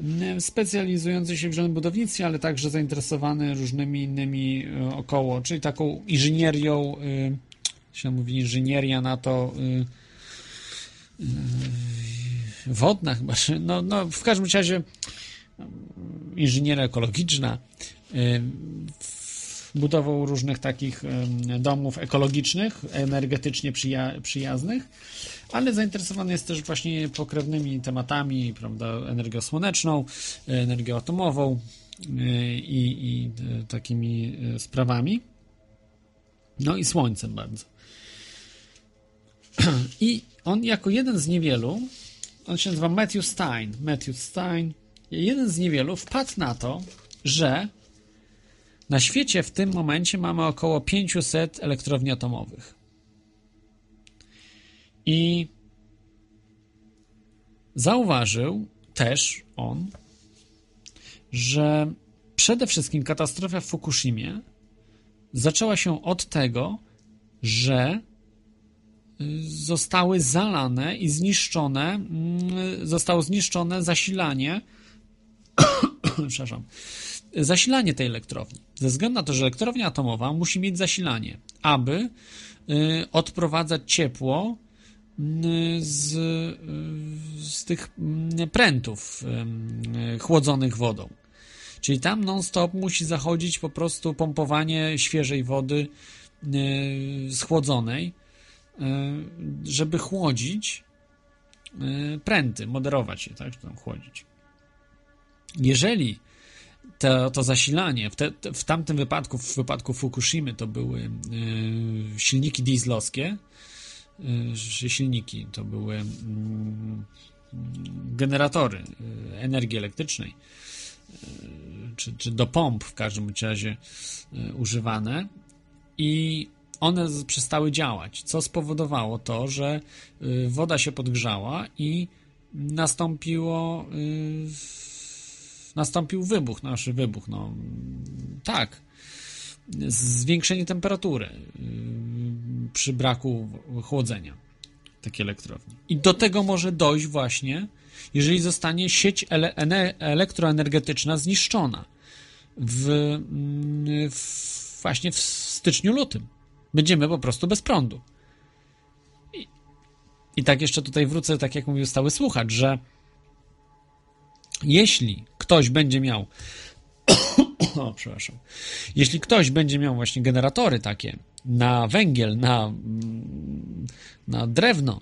Speaker 2: mm, specjalizujący się w zielonym budownictwie, ale także zainteresowany różnymi innymi e, około, czyli taką inżynierią, y, się mówi inżynieria na to wodna chyba, no, no w każdym razie inżynieria ekologiczna, budową różnych takich domów ekologicznych, energetycznie przyja- przyjaznych, ale zainteresowany jest też właśnie pokrewnymi tematami, prawda, energią słoneczną, energią atomową y, i, i y, takimi y, sprawami. No i słońcem bardzo. I on jako jeden z niewielu, on się nazywa Matthew Stein, Matthew Stein, jeden z niewielu wpadł na to, że na świecie w tym momencie mamy około 500 elektrowni atomowych. I zauważył też on, że przede wszystkim katastrofa w Fukushimie zaczęła się od tego, że y, zostały zalane i zniszczone, mm, zostało zniszczone zasilanie, przepraszam, zasilanie tej elektrowni. Ze względu na to, że elektrownia atomowa musi mieć zasilanie, aby y, odprowadzać ciepło y, z, y, z tych prętów chłodzonych wodą. Czyli tam non-stop musi zachodzić po prostu pompowanie świeżej wody schłodzonej, żeby chłodzić pręty, moderować je, tak, tam chłodzić. Jeżeli to, to zasilanie, w, te, w tamtym wypadku, w wypadku Fukushimy, to były y, silniki dieslowskie, y, silniki, to były y, generatory y, energii elektrycznej, czy, czy do pomp w każdym razie używane. I one przestały działać, co spowodowało to, że woda się podgrzała i nastąpiło nastąpił wybuch, nasz wybuch, no tak, zwiększenie temperatury yy, przy braku chłodzenia takiej elektrowni. I do tego może dojść właśnie, jeżeli zostanie sieć ele ene elektroenergetyczna zniszczona w, mm, w, właśnie w styczniu-lutym. Będziemy po prostu bez prądu. I, I tak jeszcze tutaj wrócę, tak jak mówił stały słuchacz, że jeśli ktoś będzie miał o, przepraszam. Jeśli ktoś będzie miał właśnie generatory takie na węgiel, na, mm, na drewno,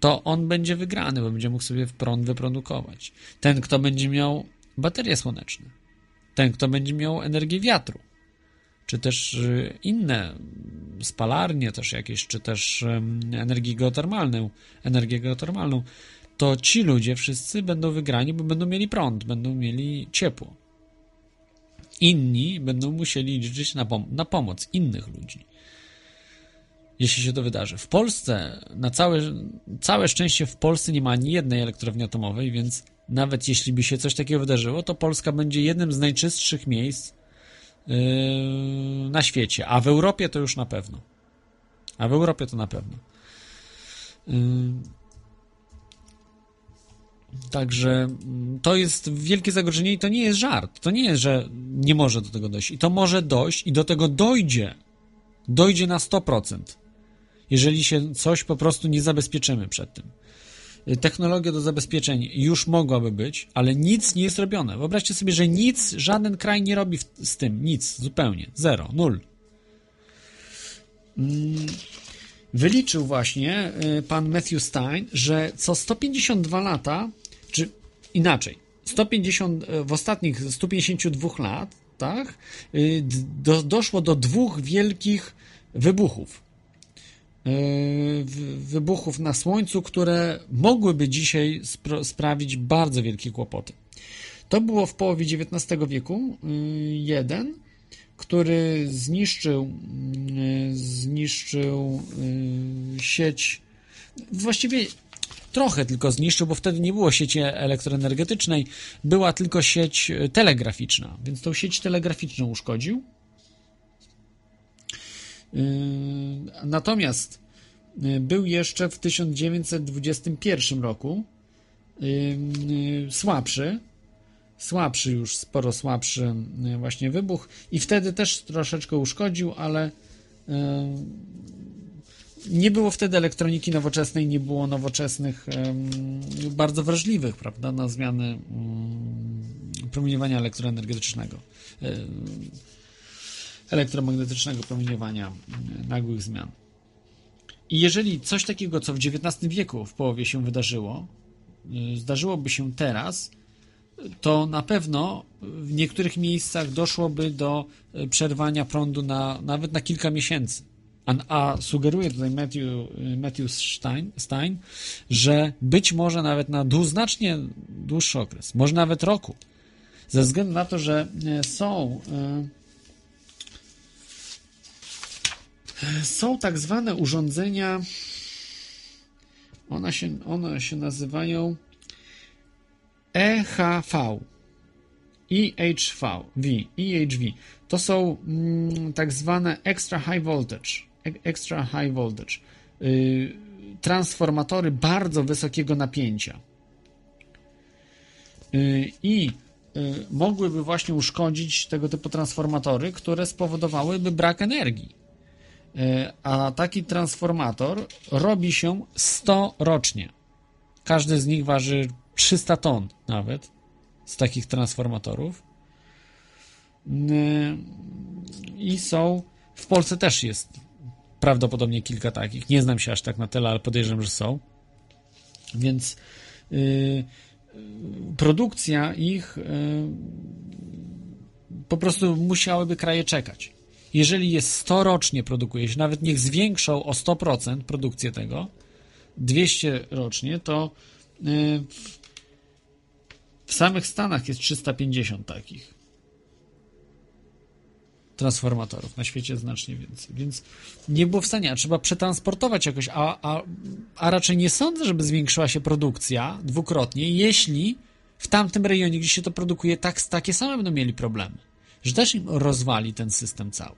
Speaker 2: to on będzie wygrany, bo będzie mógł sobie prąd wyprodukować. Ten, kto będzie miał baterie słoneczne, ten, kto będzie miał energię wiatru, czy też y, inne spalarnie też jakieś, czy też energię geotermalną, energię geotermalną, to ci ludzie wszyscy będą wygrani, bo będą mieli prąd, będą mieli ciepło. Inni będą musieli liczyć na, pom- na pomoc innych ludzi. Jeśli się to wydarzy. W Polsce, na całe, całe szczęście w Polsce nie ma ani jednej elektrowni atomowej, więc nawet jeśli by się coś takiego wydarzyło, to Polska będzie jednym z najczystszych miejsc yy, na świecie, a w Europie to już na pewno. A w Europie to na pewno. Yy, Także mm, to jest wielkie zagrożenie i to nie jest żart. To nie jest, że nie może do tego dojść. I to może dojść i do tego dojdzie. Dojdzie na 100%. Jeżeli się coś po prostu nie zabezpieczymy przed tym. Y, Technologia do zabezpieczeń już mogłaby być, ale nic nie jest robione. Wyobraźcie sobie, że nic, żaden kraj nie robi z tym. Nic, zupełnie. Zero, nul. Mm, Wyliczył właśnie y, pan Matthew Stein, że co 152 lata, inaczej, 150, y, w ostatnich 152 latach y, d- do, doszło do dwóch wielkich wybuchów. Y, w- Wybuchów na Słońcu, które mogłyby dzisiaj sprawić bardzo wielkie kłopoty. To było w połowie XIX wieku. y, Jeden, który zniszczył, y, zniszczył y, sieć. Właściwie trochę tylko zniszczył, bo wtedy nie było sieci elektroenergetycznej, była tylko sieć y, telegraficzna, więc tą sieć telegraficzną uszkodził. Y, Natomiast y, był jeszcze w 1921 roku słabszy, słabszy już, sporo słabszy właśnie wybuch. I wtedy też troszeczkę uszkodził, ale nie było wtedy elektroniki nowoczesnej, nie było nowoczesnych, bardzo wrażliwych, prawda, na zmiany mm, promieniowania elektroenergetycznego. Elektromagnetycznego promieniowania mm, nagłych zmian. I jeżeli coś takiego, co w XIX wieku w połowie się wydarzyło, y, zdarzyłoby się teraz, to na pewno w niektórych miejscach doszłoby do y, przerwania prądu na, nawet na kilka miesięcy. A, sugeruje tutaj Matthew, Matthew Stein, Stein, że być może nawet na dłuższy okres, może nawet roku. Ze względu na to, że y, są y, są tak zwane urządzenia, one się, one się nazywają EHV, EHV, V, EHV. To są mm, tak zwane extra high voltage, e- extra high voltage, y, transformatory bardzo wysokiego napięcia. Y, I y, mogłyby właśnie uszkodzić tego typu transformatory, które spowodowałyby brak energii. A taki transformator robi się 100 rocznie. Każdy z nich waży 300 ton nawet z takich transformatorów. I są, w Polsce też jest prawdopodobnie kilka takich. Nie znam się aż tak na tyle, ale podejrzewam, że są. Więc yy, produkcja ich yy, po prostu musiałyby kraje czekać. Jeżeli jest 100 rocznie produkuje się, nawet niech zwiększą o 100% produkcję tego, 200 rocznie, to yy, w samych Stanach jest 350 takich transformatorów. Na świecie znacznie więcej. Więc nie było w stanie, a trzeba przetransportować jakoś, a, a, a raczej nie sądzę, żeby zwiększyła się produkcja dwukrotnie, jeśli w tamtym rejonie, gdzie się to produkuje, tak, takie same będą mieli problemy. Że też im rozwali ten system cały.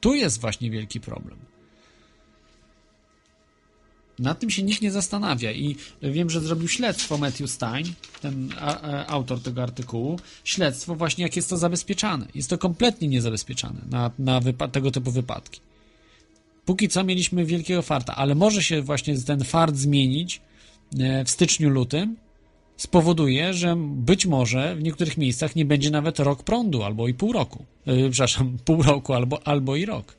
Speaker 2: Tu jest właśnie wielki problem. Nad tym się nikt nie zastanawia i wiem, że zrobił śledztwo Matthew Stein, ten a, a, autor tego artykułu, śledztwo właśnie jak jest to zabezpieczane. Jest to kompletnie niezabezpieczane na, na tego typu wypadki. Póki co mieliśmy wielkiego farta, ale może się właśnie ten fart zmienić e, w styczniu, lutym spowoduje, że być może w niektórych miejscach nie będzie nawet rok prądu, albo i pół roku. Yy, przepraszam, pół roku, albo, albo i rok.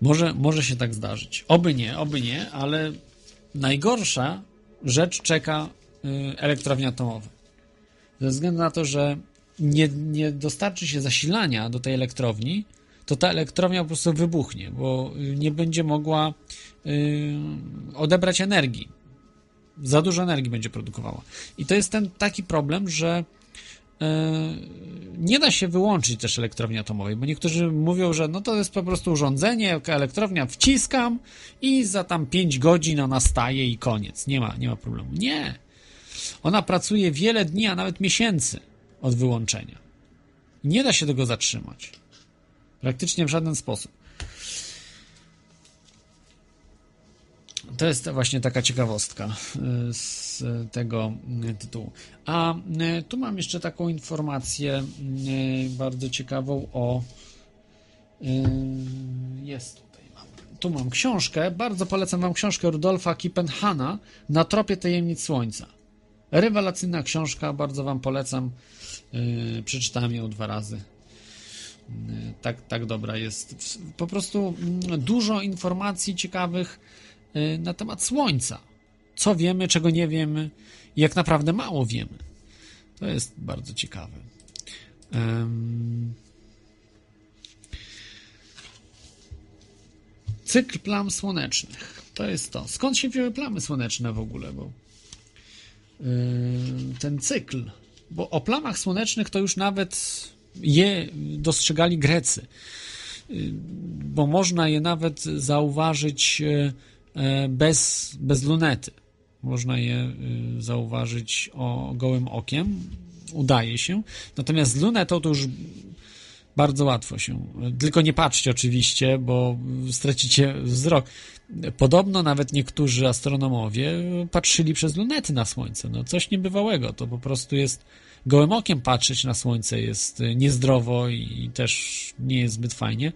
Speaker 2: Może, może się tak zdarzyć. Oby nie, oby nie, ale najgorsza rzecz czeka yy, elektrownie atomowe. Ze względu na to, że nie, nie dostarczy się zasilania do tej elektrowni, to ta elektrownia po prostu wybuchnie, bo y, nie będzie mogła yy, odebrać energii. Za dużo energii będzie produkowała. I to jest ten taki problem, że nie da się wyłączyć też elektrowni atomowej, bo niektórzy mówią, że no to jest po prostu urządzenie, elektrownia wciskam i za tam 5 godzin ona staje i koniec. Nie ma, nie ma problemu. Nie. Ona pracuje wiele dni, a nawet miesięcy od wyłączenia. Nie da się tego zatrzymać. Praktycznie w żaden sposób. To jest właśnie taka ciekawostka y, z tego y, tytułu. A y, tu mam jeszcze taką informację bardzo ciekawą o. Jest tutaj. Mam. Tu mam książkę. Bardzo polecam Wam książkę Rudolfa Kippenhana Na tropie tajemnic słońca. Rewelacyjna książka, bardzo Wam polecam. Przeczytałem ją dwa razy tak, tak dobra jest. Po prostu mm, dużo informacji ciekawych na temat Słońca. Co wiemy, czego nie wiemy, jak naprawdę mało wiemy. To jest bardzo ciekawe. Cykl plam słonecznych. To jest to. Skąd się wzięły plamy słoneczne w ogóle? Bo ten cykl. Bo o plamach słonecznych to już nawet je dostrzegali Grecy, bo można je nawet zauważyć e, bez, bez lunety. Można je e, zauważyć o gołym okiem, udaje się. Natomiast z lunetą to już bardzo łatwo się. Tylko nie patrzcie oczywiście, bo stracicie wzrok. Podobno nawet niektórzy astronomowie patrzyli przez lunety na Słońce. No coś niebywałego. To po prostu jest gołym okiem patrzeć na słońce jest y, niezdrowo i też nie jest zbyt fajnie.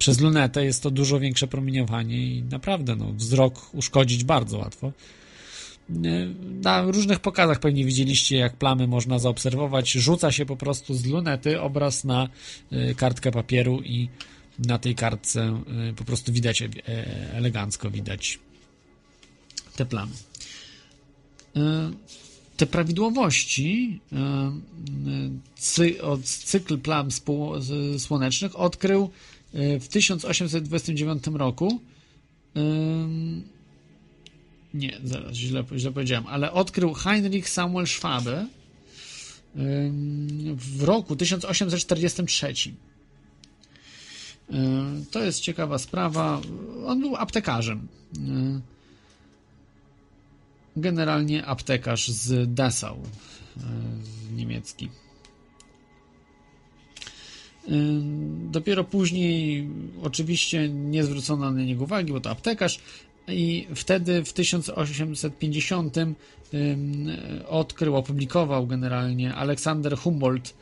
Speaker 2: Przez lunetę jest to dużo większe promieniowanie i naprawdę no, wzrok uszkodzić bardzo łatwo. Y, na różnych pokazach pewnie widzieliście, jak plamy można zaobserwować. Rzuca się po prostu z lunety obraz na y, kartkę papieru i na tej kartce po prostu widać e, elegancko widać te plamy te prawidłowości e, e, od cykl plam słonecznych odkrył e, w 1829 roku. Nie, zaraz, źle, źle powiedziałem, ale odkrył Heinrich Samuel Schwabe w roku 1843. To jest ciekawa sprawa. On był aptekarzem generalnie aptekarz z Dessau niemiecki. E, dopiero później oczywiście nie zwrócono na niego uwagi, bo to aptekarz i wtedy w 1850 odkrył, opublikował generalnie Aleksander Humboldt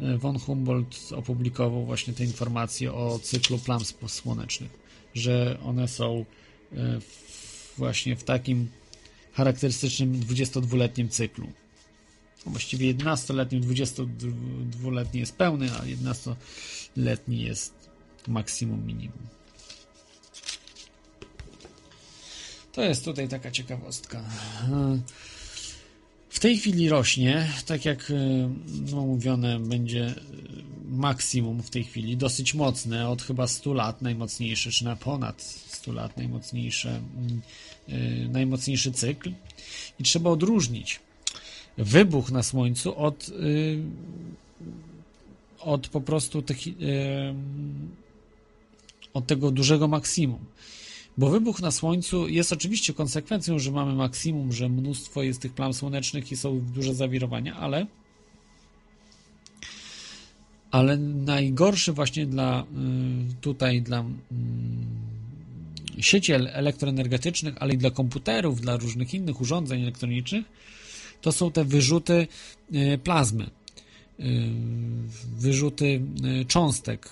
Speaker 2: e, von Humboldt opublikował właśnie te informacje o cyklu plam słonecznych, że one są właśnie w takim charakterystycznym 22-letnim cyklu. Właściwie 11-letnim, 22-letni jest pełny, a 11-letni jest maksimum minimum. To jest tutaj taka ciekawostka. W tej chwili rośnie, tak jak no, mówione, będzie maksimum w tej chwili, dosyć mocne, od chyba 100 lat najmocniejsze, czy na ponad 100 lat najmocniejsze Y, najmocniejszy cykl i trzeba odróżnić wybuch na Słońcu od, y, od po prostu tych, y, od tego dużego maksimum. Bo wybuch na Słońcu jest oczywiście konsekwencją, że mamy maksimum, że mnóstwo jest tych plam słonecznych i są duże zawirowania, ale ale najgorszy właśnie dla tutaj dla sieci elektroenergetycznych, ale i dla komputerów, dla różnych innych urządzeń elektronicznych, to są te wyrzuty y, plazmy, y, wyrzuty y, cząstek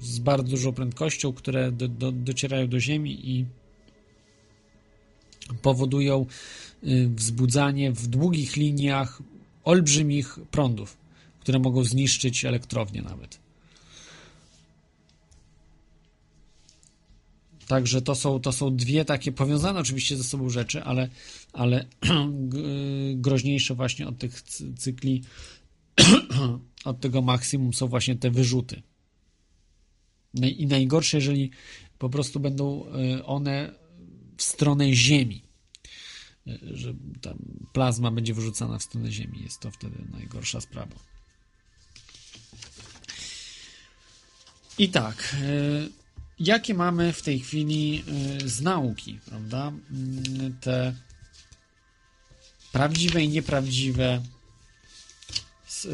Speaker 2: z bardzo dużą prędkością, które do, do, docierają do Ziemi i powodują wzbudzanie w długich liniach olbrzymich prądów, które mogą zniszczyć elektrownię nawet. Także to są, to są dwie takie powiązane oczywiście ze sobą rzeczy, ale, ale groźniejsze właśnie od tych cykli, od tego maksimum są właśnie te wyrzuty. I najgorsze, jeżeli po prostu będą y, one w stronę Ziemi, y, że tam plazma będzie wyrzucana w stronę Ziemi. Jest to wtedy najgorsza sprawa. I tak, y, jakie mamy w tej chwili z nauki, prawda? Mm, te prawdziwe i nieprawdziwe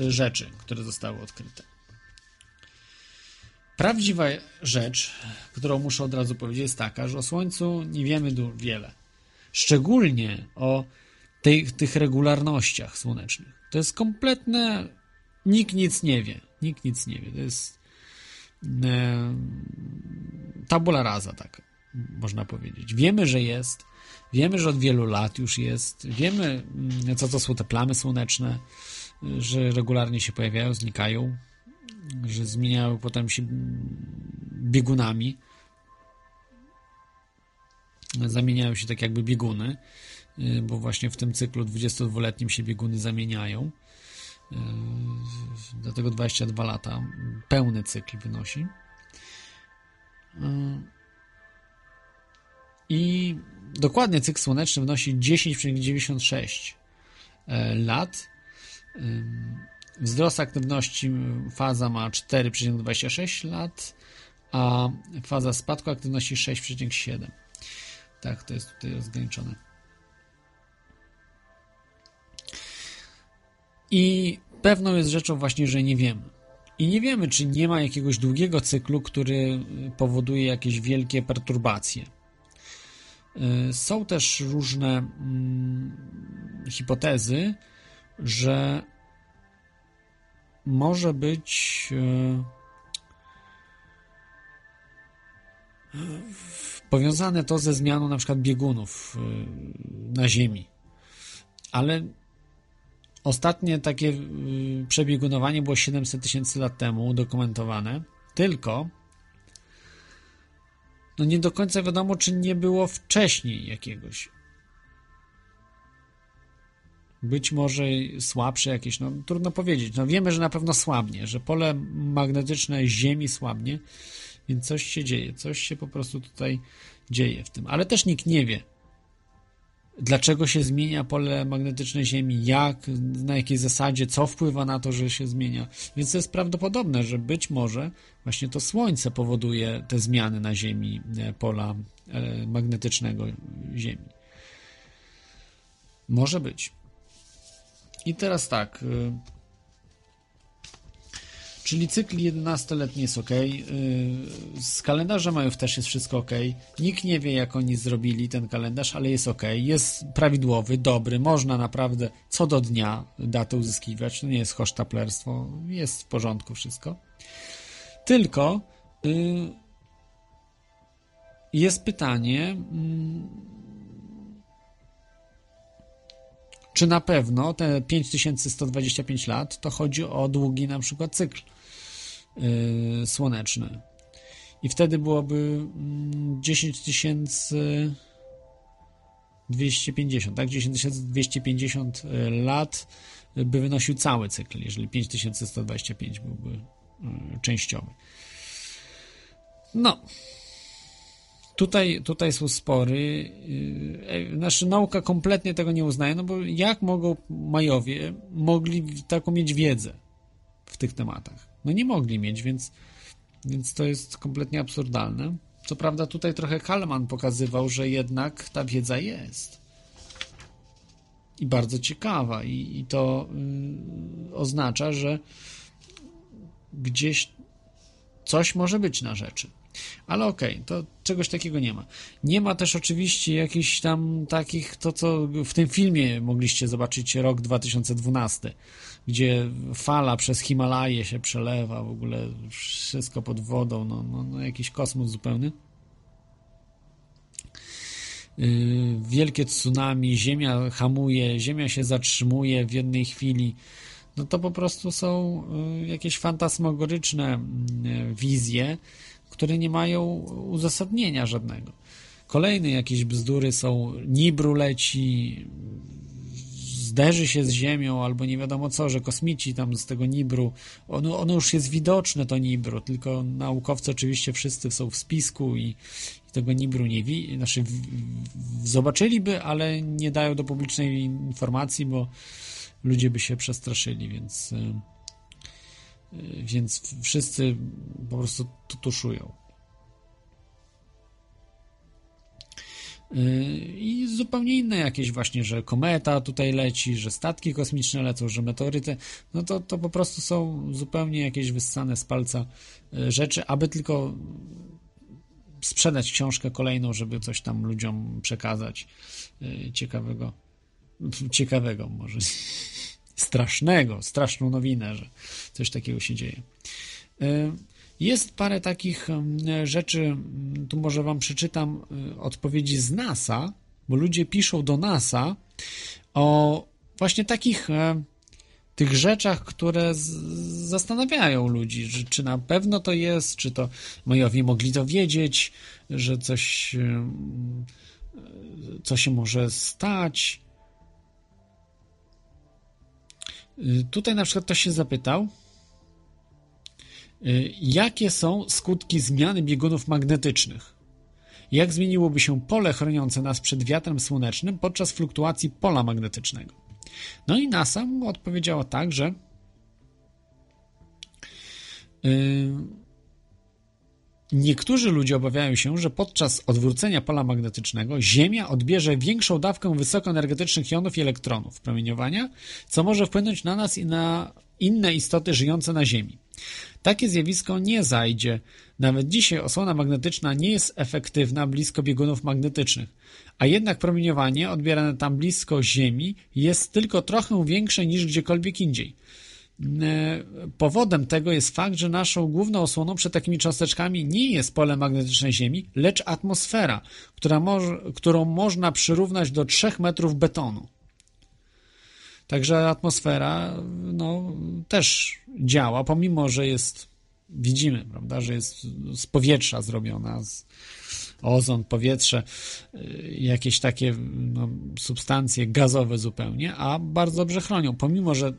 Speaker 2: rzeczy, które zostały odkryte. Prawdziwa rzecz, którą muszę od razu powiedzieć, jest taka, że o Słońcu nie wiemy wiele. Szczególnie o tej, tych regularnościach słonecznych. To jest kompletne. Nikt nic nie wie. Nikt nic nie wie. To jest e, tabula rasa, tak można powiedzieć. Wiemy, że jest. Wiemy, że od wielu lat już jest. Wiemy, mm, co to są te plamy słoneczne, że regularnie się pojawiają, znikają że zmieniały potem się biegunami. Zamieniają się tak jakby bieguny, y, bo właśnie w tym cyklu 22-letnim się bieguny zamieniają. Y, dlatego 22 lata pełny cykl wynosi. I dokładnie cykl słoneczny wynosi 10,96 lat. Wzrost aktywności faza ma 4,26 lat, a faza spadku aktywności 6,7. Tak, to jest tutaj ograniczone. I pewną jest rzeczą właśnie, że nie wiemy. I nie wiemy, czy nie ma jakiegoś długiego cyklu, który powoduje jakieś wielkie perturbacje. Y, są też różne mm, hipotezy, że może być e, powiązane to ze zmianą na przykład biegunów e, na Ziemi. Ale ostatnie takie przebiegunowanie było 700 tysięcy lat temu udokumentowane, tylko no nie do końca wiadomo, czy nie było wcześniej jakiegoś. Być może słabsze jakieś, no trudno powiedzieć. No wiemy, że na pewno słabnie, że pole magnetyczne Ziemi słabnie, więc coś się dzieje, coś się po prostu tutaj dzieje w tym. Ale też nikt nie wie, dlaczego się zmienia pole magnetyczne Ziemi, jak, na jakiej zasadzie, co wpływa na to, że się zmienia. Więc to jest prawdopodobne, że być może właśnie to Słońce powoduje te zmiany na Ziemi e, pola e, magnetycznego Ziemi. Może być. I teraz tak. Y, czyli cykl 11-letni jest ok. Z kalendarzem majów też jest wszystko ok. Nikt nie wie, jak oni zrobili ten kalendarz, ale jest ok. Jest prawidłowy, dobry. Można naprawdę co do dnia datę uzyskiwać. To nie jest hosztaplerstwo. Jest w porządku wszystko. Tylko y, jest pytanie mm, czy na pewno te 5125 lat to chodzi o długi na przykład cykl słoneczny. I wtedy byłoby 10250, mm, tak? 10250 y, lat by wynosił cały cykl, jeżeli 5125 byłby yy, częściowy. No, Tutaj, tutaj są spory. Nasza znaczy, nauka kompletnie tego nie uznaje, no bo jak mogą Majowie mogli taką mieć wiedzę w tych tematach? No nie mogli mieć, więc, więc to jest kompletnie absurdalne. Co prawda tutaj trochę Kalman pokazywał, że jednak ta wiedza jest. I bardzo ciekawa. I, i to y, oznacza, że gdzieś coś może być na rzeczy. Ale okej, okay, to czegoś takiego nie ma. Nie ma też oczywiście jakichś tam takich, to co w tym filmie mogliście zobaczyć rok 2012, gdzie fala przez Himalaje się przelewa, w ogóle wszystko pod wodą, no, no, no jakiś kosmos zupełny. y, wielkie tsunami, ziemia hamuje, ziemia się zatrzymuje w jednej chwili. No to po prostu są y, jakieś fantasmagoryczne y, wizje, które nie mają uzasadnienia żadnego. Kolejne jakieś bzdury są, Nibru leci, zderzy się z Ziemią, albo nie wiadomo co, że kosmici tam z tego Nibru, ono, ono już jest widoczne, to Nibru, tylko naukowcy oczywiście wszyscy są w spisku i, i tego Nibru nie wi, znaczy w, w, zobaczyliby, ale nie dają do publicznej informacji, bo ludzie by się przestraszyli, więc y, y, więc wszyscy po prostu tuszują. I zupełnie inne jakieś właśnie, że kometa tutaj leci, że statki kosmiczne lecą, że meteoryty, no to, to po prostu są zupełnie jakieś wyssane z palca e, rzeczy, aby tylko sprzedać książkę kolejną, żeby coś tam ludziom przekazać e, ciekawego. Ciekawego może. Strasznego, straszną nowinę, że coś takiego się dzieje. Jest parę takich rzeczy, tu może Wam przeczytam y, odpowiedzi z NASA, bo ludzie piszą do NASA o właśnie takich e, tych rzeczach, które zastanawiają ludzi, że, czy na pewno to jest, czy to Majowie mogli to wiedzieć, że coś, e, co się może stać. Y, tutaj na przykład ktoś się zapytał, jakie są skutki zmiany biegunów magnetycznych? Jak zmieniłoby się pole chroniące nas przed wiatrem słonecznym podczas fluktuacji pola magnetycznego? No i NASA mu odpowiedziała tak, że y, Niektórzy ludzie obawiają się, że podczas odwrócenia pola magnetycznego Ziemia odbierze większą dawkę wysokoenergetycznych jonów i elektronów promieniowania, co może wpłynąć na nas i na inne istoty żyjące na Ziemi. Takie zjawisko nie zajdzie. Nawet dzisiaj osłona magnetyczna nie jest efektywna blisko biegunów magnetycznych, a jednak promieniowanie odbierane tam blisko Ziemi jest tylko trochę większe niż gdziekolwiek indziej. E, powodem tego jest fakt, że naszą główną osłoną przed takimi cząsteczkami nie jest pole magnetyczne Ziemi, lecz atmosfera, która którą można przyrównać do 3 metrów betonu. Także atmosfera no, też działa, pomimo że jest, widzimy, prawda, że jest z powietrza zrobiona, z ozon, powietrze, y, jakieś takie no, substancje gazowe zupełnie, a bardzo dobrze chronią, pomimo że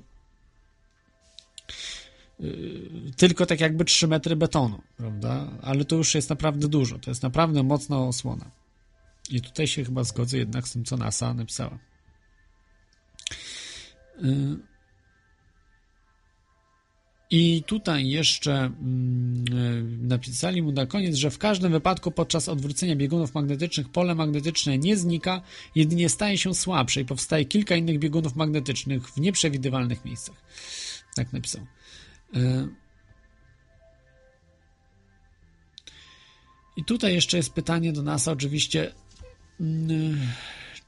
Speaker 2: y, tylko tak jakby 3 metry betonu, prawda? Ale to już jest naprawdę dużo, to jest naprawdę mocna osłona. I tutaj się chyba zgodzę jednak z tym, co NASA napisała. I tutaj jeszcze mm, napisali mu na koniec, że w każdym wypadku podczas odwrócenia biegunów magnetycznych pole magnetyczne nie znika, jedynie staje się słabsze i powstaje kilka innych biegunów magnetycznych w nieprzewidywalnych miejscach. Tak napisał. Y, I tutaj jeszcze jest pytanie do nas, oczywiście.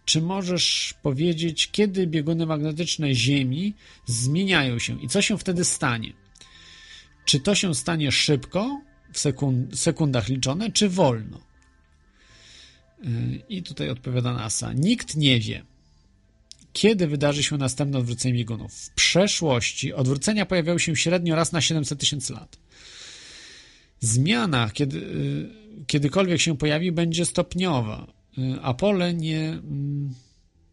Speaker 2: Czy możesz powiedzieć, kiedy bieguny magnetyczne Ziemi zmieniają się i co się wtedy stanie? Czy to się stanie szybko, w sekund, sekundach liczone, czy wolno? Yy, I tutaj odpowiada NASA. Nikt nie wie, kiedy wydarzy się następne odwrócenie biegunów. W przeszłości odwrócenia pojawiały się średnio raz na 700 tysięcy lat. Zmiana, kiedy, yy, kiedykolwiek się pojawi, będzie stopniowa. Y, Apollo nie, mm,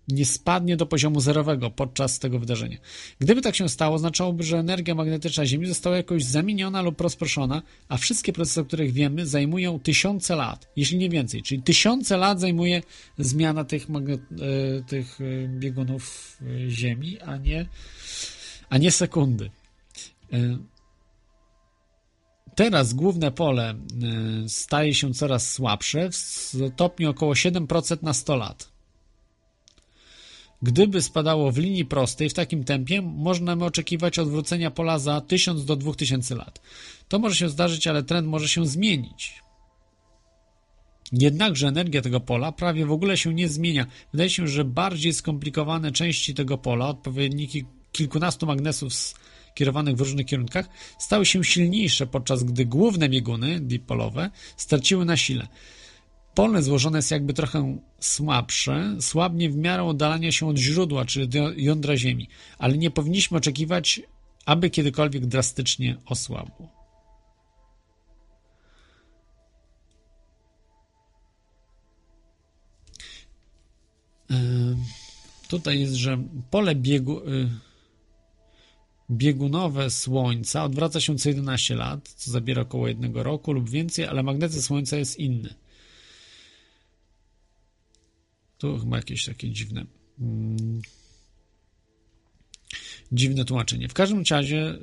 Speaker 2: nie spadnie do poziomu zerowego podczas tego wydarzenia. Gdyby tak się stało, oznaczałoby, że energia magnetyczna Ziemi została jakoś zamieniona lub rozproszona, a wszystkie procesy, o których wiemy, zajmują tysiące lat, jeśli nie więcej. Czyli tysiące lat zajmuje zmiana tych, y, tych y, biegunów Ziemi, a nie, a nie sekundy. Teraz główne pole y, staje się coraz słabsze, w stopniu około 7% na 100 lat. Gdyby spadało w linii prostej w takim tempie, możemy oczekiwać odwrócenia pola za 1000 do 2000 lat. To może się zdarzyć, ale trend może się zmienić. Jednakże energia tego pola prawie w ogóle się nie zmienia. Wydaje się, że bardziej skomplikowane części tego pola, odpowiedniki kilkunastu magnesów kierowanych w różnych kierunkach stały się silniejsze, podczas gdy główne bieguny dipolowe straciły na sile. Pole złożone jest jakby trochę słabsze, słabnie w miarę oddalania się od źródła, czyli jądra Ziemi, ale nie powinniśmy oczekiwać, aby kiedykolwiek drastycznie osłabło. Tutaj jest, że pole biegu, y, biegunowe Słońca odwraca się co 11 lat, co zabiera około jednego roku lub więcej, ale magnetyzm Słońca jest inny. Tu chyba jakieś takie dziwne. mm, dziwne tłumaczenie. W każdym razie y,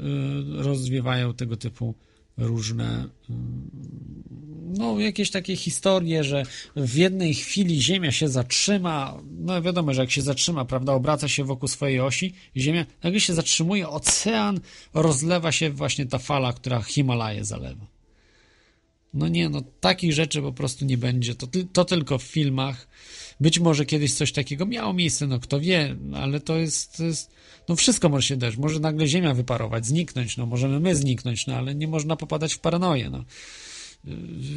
Speaker 2: rozwiewają tego typu różne y, no, jakieś takie historie, że w jednej chwili Ziemia się zatrzyma, no wiadomo, że jak się zatrzyma, prawda, obraca się wokół swojej osi, Ziemia, nagle się zatrzymuje, ocean, rozlewa się właśnie ta fala, która Himalaje zalewa. No nie, no takich rzeczy po prostu nie będzie, to, to tylko w filmach. Być może kiedyś coś takiego miało miejsce, no kto wie, ale to jest, to jest no wszystko może się dać, może nagle Ziemia wyparować, zniknąć, no możemy my zniknąć, no ale nie można popadać w paranoję, no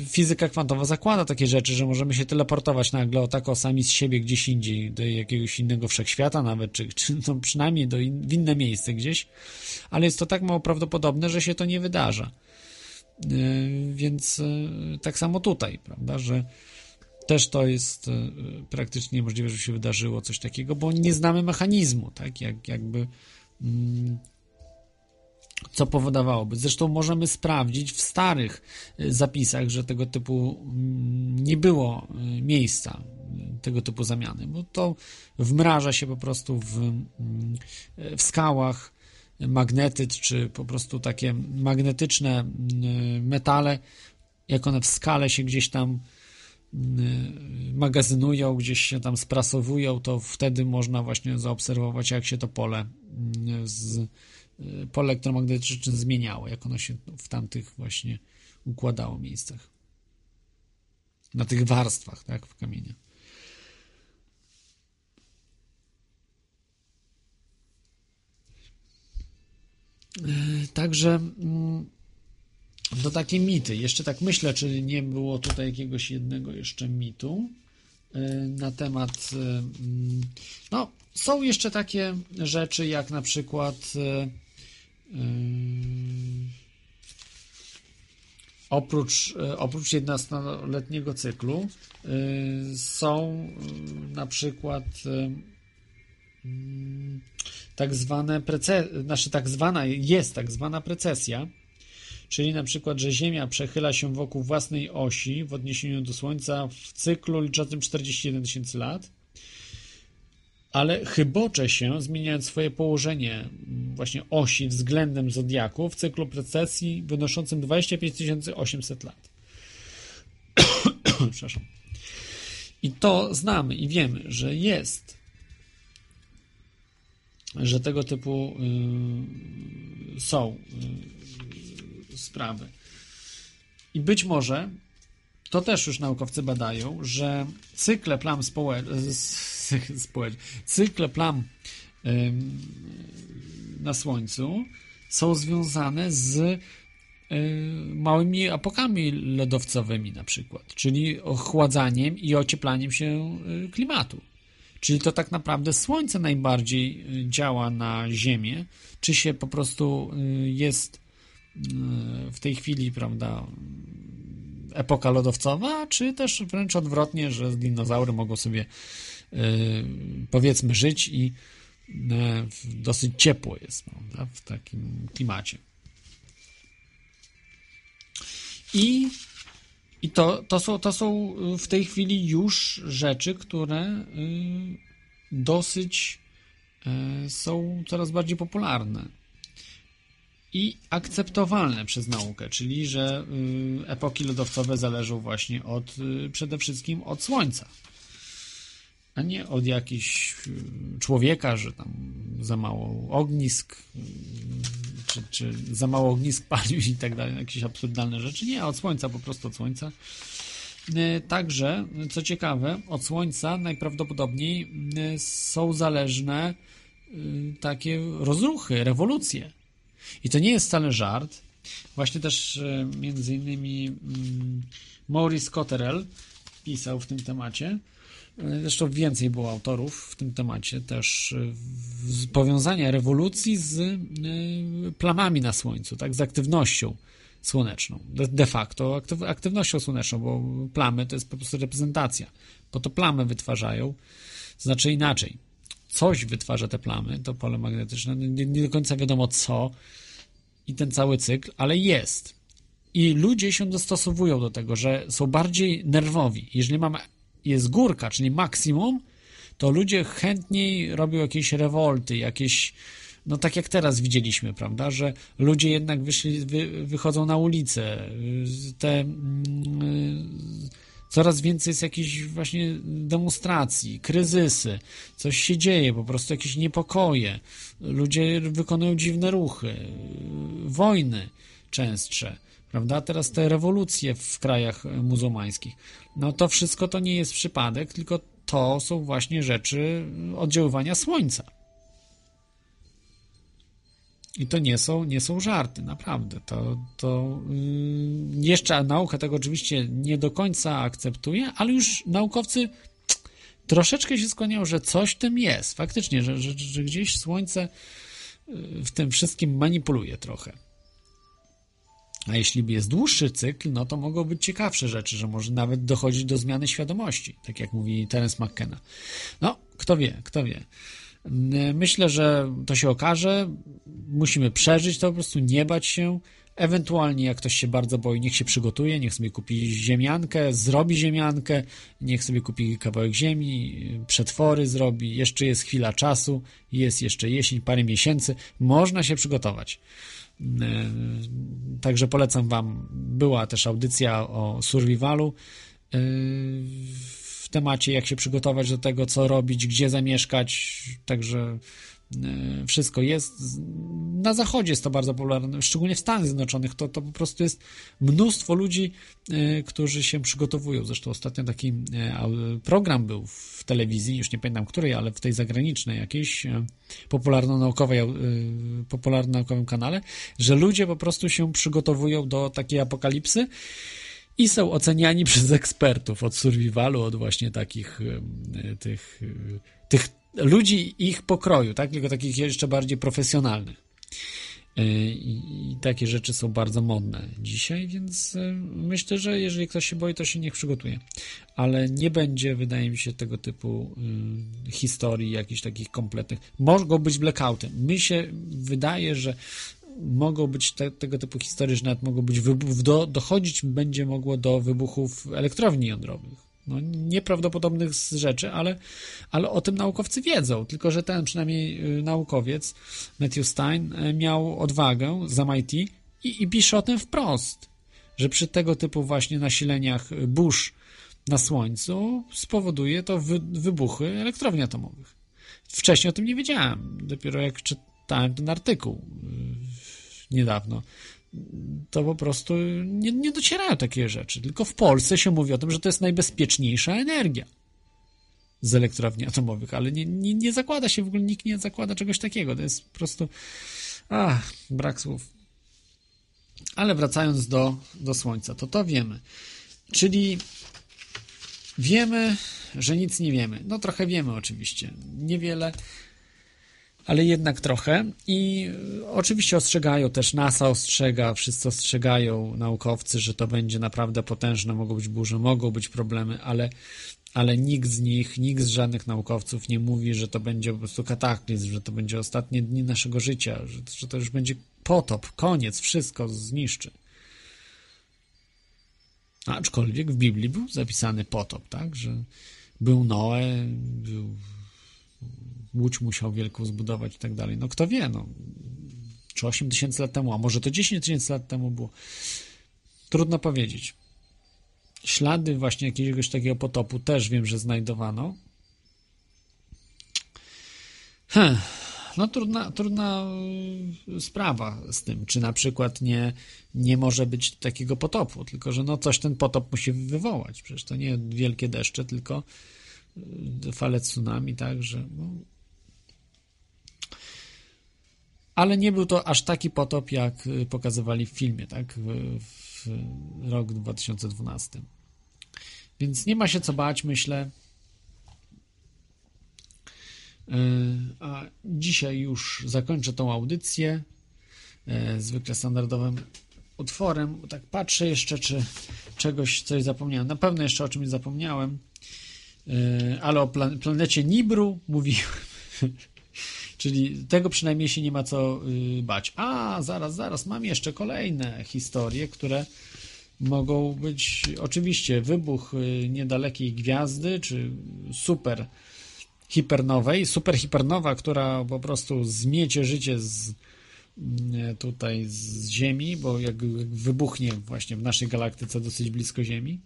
Speaker 2: fizyka kwantowa zakłada takie rzeczy, że możemy się teleportować nagle o tak o sami z siebie gdzieś indziej, do jakiegoś innego wszechświata nawet, czy, czy no przynajmniej do in, w inne miejsce gdzieś, ale jest to tak mało prawdopodobne, że się to nie wydarza. Yy, Więc yy, tak samo tutaj, prawda, że też to jest yy, praktycznie niemożliwe, żeby się wydarzyło coś takiego, bo nie znamy mechanizmu, tak, jak, jakby mm, co powodowałoby. Zresztą możemy sprawdzić w starych y, zapisach, że tego typu mm, nie było y, miejsca tego typu zamiany, bo to wmraża się po prostu w, mm, w skałach magnetyt, czy po prostu takie magnetyczne metale, jak one w skale się gdzieś tam magazynują, gdzieś się tam sprasowują, to wtedy można właśnie zaobserwować, jak się to pole mm, z pole elektromagnetyczne zmieniało, jak ono się w tamtych właśnie układało miejscach. Na tych warstwach, tak, w kamieniu. Także mm, to takie mity. Jeszcze tak myślę, czy nie było tutaj jakiegoś jednego jeszcze mitu e, na temat. e, mm, No, są jeszcze takie rzeczy, jak na przykład. e, Oprócz, oprócz 11-letniego cyklu są na przykład mm, tak zwane prece, znaczy tak zwana, jest tak zwana precesja, czyli na przykład, że Ziemia przechyla się wokół własnej osi w odniesieniu do Słońca w cyklu liczącym 41 tysięcy lat, ale chybocze się, zmieniając swoje położenie mm, właśnie osi względem Zodiaku w cyklu precesji wynoszącym 25 800 lat. Przepraszam. I to znamy i wiemy, że jest, że tego typu y, są y, sprawy. I być może to też już naukowcy badają, że cykle plam społecznych, społecz... cykle plam ym, na Słońcu są związane z y, małymi apokami lodowcowymi na przykład, czyli ochładzaniem i ocieplaniem się y, klimatu. Czyli to tak naprawdę Słońce najbardziej y, działa na Ziemię, czy się po prostu jest w tej chwili, prawda, epoka lodowcowa, czy też wręcz odwrotnie, że dinozaury mogą sobie yy, powiedzmy żyć i yy, dosyć ciepło jest prawda, w takim klimacie. I, i to, to, są, to są w tej chwili już rzeczy, które dosyć są coraz bardziej popularne i akceptowalne przez naukę, czyli że y, epoki lodowcowe zależą właśnie od y, przede wszystkim od Słońca, a nie od jakichś y, człowieka, że tam za mało ognisk, czy, czy za mało ognisk palił i tak dalej, jakieś absurdalne rzeczy. Nie, od Słońca, po prostu od Słońca. Także, co ciekawe, od Słońca najprawdopodobniej są zależne takie rozruchy, rewolucje. I to nie jest wcale żart. Właśnie też e, między innymi mm, Maurice Cotterell pisał w tym temacie. Zresztą więcej było autorów w tym temacie też z powiązania rewolucji z plamami na Słońcu, tak, z aktywnością słoneczną. De, facto aktyw, aktywnością słoneczną, bo plamy to jest po prostu reprezentacja. Bo to plamy wytwarzają, znaczy inaczej. Coś wytwarza te plamy, to pole magnetyczne, nie, nie do końca wiadomo co i ten cały cykl, ale jest. I ludzie się dostosowują do tego, że są bardziej nerwowi. Jeżeli mamy, jest górka, czyli maksimum, to ludzie chętniej robią jakieś rewolty, jakieś, no tak jak teraz widzieliśmy, prawda, że ludzie jednak wyszli, wy, wychodzą na ulicę, te mm, coraz więcej jest jakichś właśnie demonstracji, kryzysy, coś się dzieje, po prostu jakieś niepokoje, ludzie wykonują dziwne ruchy, wojny częstsze prawda? Teraz te rewolucje w krajach muzułmańskich. No to wszystko to nie jest przypadek, tylko to są właśnie rzeczy oddziaływania słońca. I to nie są, nie są żarty, naprawdę. To, to yy, jeszcze nauka tego oczywiście nie do końca akceptuje, ale już naukowcy troszeczkę się skłaniają, że coś w tym jest. Faktycznie, że, że, że gdzieś słońce w tym wszystkim manipuluje trochę. A jeśli jest dłuższy cykl, no to mogą być ciekawsze rzeczy, że może nawet dochodzić do zmiany świadomości, tak jak mówi Terence McKenna. No, kto wie, kto wie. Myślę, że to się okaże. Musimy przeżyć to, po prostu nie bać się. Ewentualnie, jak ktoś się bardzo boi, niech się przygotuje, niech sobie kupi ziemiankę, zrobi ziemiankę, niech sobie kupi kawałek ziemi, przetwory zrobi. Jeszcze jest chwila czasu, jest jeszcze jesień, parę miesięcy, można się przygotować. E, także polecam Wam. Była też audycja o survivalu w temacie, jak się przygotować do tego, co robić, gdzie zamieszkać. Także e, wszystko jest. Na zachodzie jest to bardzo popularne, szczególnie w Stanach Zjednoczonych. To, to po prostu jest mnóstwo ludzi, którzy się przygotowują. Zresztą ostatnio taki program był w telewizji, już nie pamiętam której, ale w tej zagranicznej jakiejś popularno-naukowej, popularno-naukowym kanale, że ludzie po prostu się przygotowują do takiej apokalipsy i są oceniani przez ekspertów od survivalu, od właśnie takich tych, tych ludzi ich pokroju, tak? Tylko takich jeszcze bardziej profesjonalnych. I, takie rzeczy są bardzo modne dzisiaj, więc myślę, że jeżeli ktoś się boi, to się niech przygotuje. Ale nie będzie, wydaje mi się, tego typu historii jakichś takich kompletnych. Mogą być blackouty. Mi się wydaje, że mogą być te, tego typu historie, że nawet mogą być wybuch, do, dochodzić będzie mogło do wybuchów elektrowni jądrowych no, nieprawdopodobnych rzeczy, ale, ale o tym naukowcy wiedzą. Tylko, że ten przynajmniej y, naukowiec, Matthew Stein, y, miał odwagę z MIT i, i pisze o tym wprost, że przy tego typu właśnie nasileniach burz na Słońcu spowoduje to wy, wybuchy elektrowni atomowych. Wcześniej o tym nie wiedziałem. Dopiero jak czytałem ten artykuł y, niedawno, to po prostu nie, nie docierają takie rzeczy. Tylko w Polsce się mówi o tym, że to jest najbezpieczniejsza energia z elektrowni atomowych, ale nie, nie, nie zakłada się w ogóle, nikt nie zakłada czegoś takiego. To jest po prostu. Ach, brak słów. Ale wracając do, do Słońca, to to wiemy. Czyli wiemy, że nic nie wiemy. No trochę wiemy oczywiście. Niewiele, ale jednak trochę. I e, oczywiście ostrzegają też, NASA ostrzega, wszyscy ostrzegają, naukowcy, że to będzie naprawdę potężne, mogą być burze, mogą być problemy, ale, ale nikt z nich, nikt z żadnych naukowców nie mówi, że to będzie po prostu kataklizm, że to będzie ostatnie dni naszego życia, że, że to już będzie potop, koniec, wszystko zniszczy. Aczkolwiek w Biblii był zapisany potop, tak, że był Noe, był łódź musiał wielką zbudować i tak dalej. No kto wie, no, czy 8 tysięcy lat temu, a może to 10 tysięcy lat temu było. Trudno powiedzieć. Ślady właśnie jakiegoś takiego potopu też wiem, że znajdowano. No trudna, trudna y, sprawa z tym, czy na przykład nie, nie może być takiego potopu, tylko że no coś ten potop musi wywołać. Przecież to nie wielkie deszcze, tylko y, fale tsunami, tak, że no, ale nie był to aż taki potop, jak y, pokazywali w filmie, tak, w, w rok 2012. Więc nie ma się co bać, myślę. E, A dzisiaj już zakończę tą audycję e, zwykle standardowym utworem. Tak patrzę jeszcze, czy czegoś, coś zapomniałem. Na pewno jeszcze o czymś zapomniałem, ale o plan planecie Nibru mówiłem. Czyli tego przynajmniej się nie ma co y, bać. A, zaraz, zaraz, mam jeszcze kolejne historie, które mogą być oczywiście wybuch y, niedalekiej gwiazdy, czy super hipernowej, super hipernowa, która po prostu zmiecie życie z mm, tutaj z Ziemi, bo jak wybuchnie właśnie w naszej galaktyce dosyć blisko Ziemi,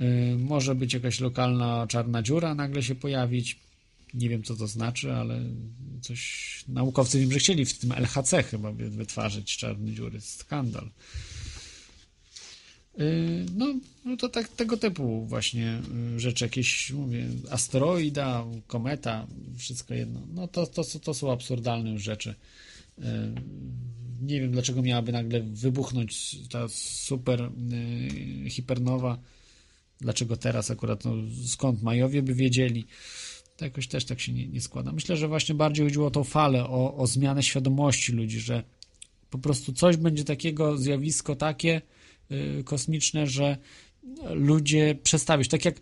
Speaker 2: y, może być jakaś lokalna czarna dziura nagle się pojawić. Nie wiem, co to znaczy, ale coś naukowcy wiem, że chcieli w tym LHC chyba wytwarzać czarne dziury. Skandal. Yy, No, no to tak, tego typu właśnie yy, rzeczy, jakieś, mówię, asteroida, kometa, wszystko jedno. No to, to, to są absurdalne już rzeczy. Yy, Nie wiem, dlaczego miałaby nagle wybuchnąć ta super hipernowa. Dlaczego teraz akurat, no, skąd Majowie by wiedzieli? To jakoś też tak się nie, nie składa. Myślę, że właśnie bardziej chodziło o tą falę, o, o zmianę świadomości ludzi, że po prostu coś będzie takiego, zjawisko takie y, kosmiczne, że ludzie przestawisz. Tak jak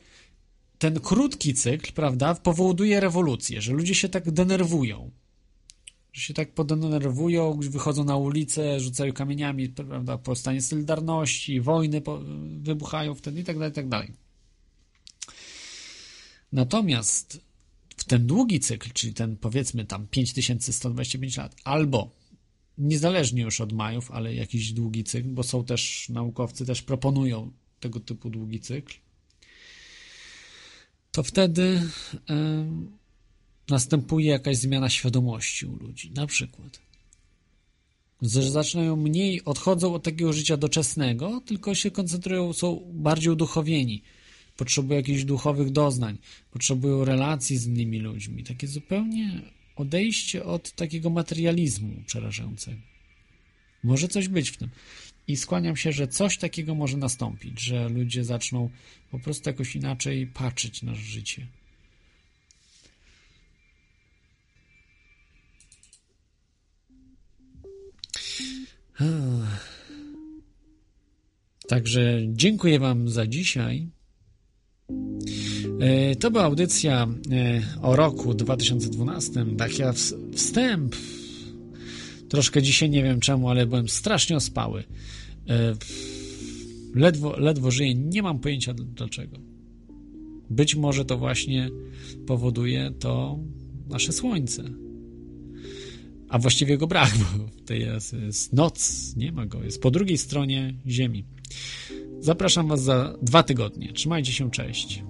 Speaker 2: ten krótki cykl, prawda, powoduje rewolucję, że ludzie się tak denerwują. Że się tak podenerwują, wychodzą na ulicę, rzucają kamieniami, prawda, powstanie Solidarności, wojny wybuchają wtedy i tak dalej, i tak dalej. Natomiast w ten długi cykl, czyli ten powiedzmy tam 5125 lat, albo niezależnie już od majów, ale jakiś długi cykl, bo są też naukowcy też proponują tego typu długi cykl, to wtedy em, następuje jakaś zmiana świadomości u ludzi. Na przykład, że zaczynają mniej, odchodzą od takiego życia doczesnego, tylko się koncentrują, są bardziej uduchowieni potrzebują jakichś duchowych doznań, potrzebują relacji z innymi ludźmi. Takie zupełnie odejście od takiego materializmu przerażającego. Może coś być w tym. I skłaniam się, że coś takiego może nastąpić, że ludzie zaczną po prostu jakoś inaczej patrzeć na życie. Także dziękuję Wam za dzisiaj. E, To była audycja e, o roku 2012. Taki wstęp. Troszkę dzisiaj nie wiem czemu, ale byłem strasznie ospały. E, Ledwo, ledwo żyję, nie mam pojęcia dlaczego. Być może to właśnie powoduje to nasze słońce. A właściwie jego brak, bo tutaj jest, jest noc, nie ma go, jest po drugiej stronie Ziemi. Zapraszam Was za dwa tygodnie. Trzymajcie się, cześć.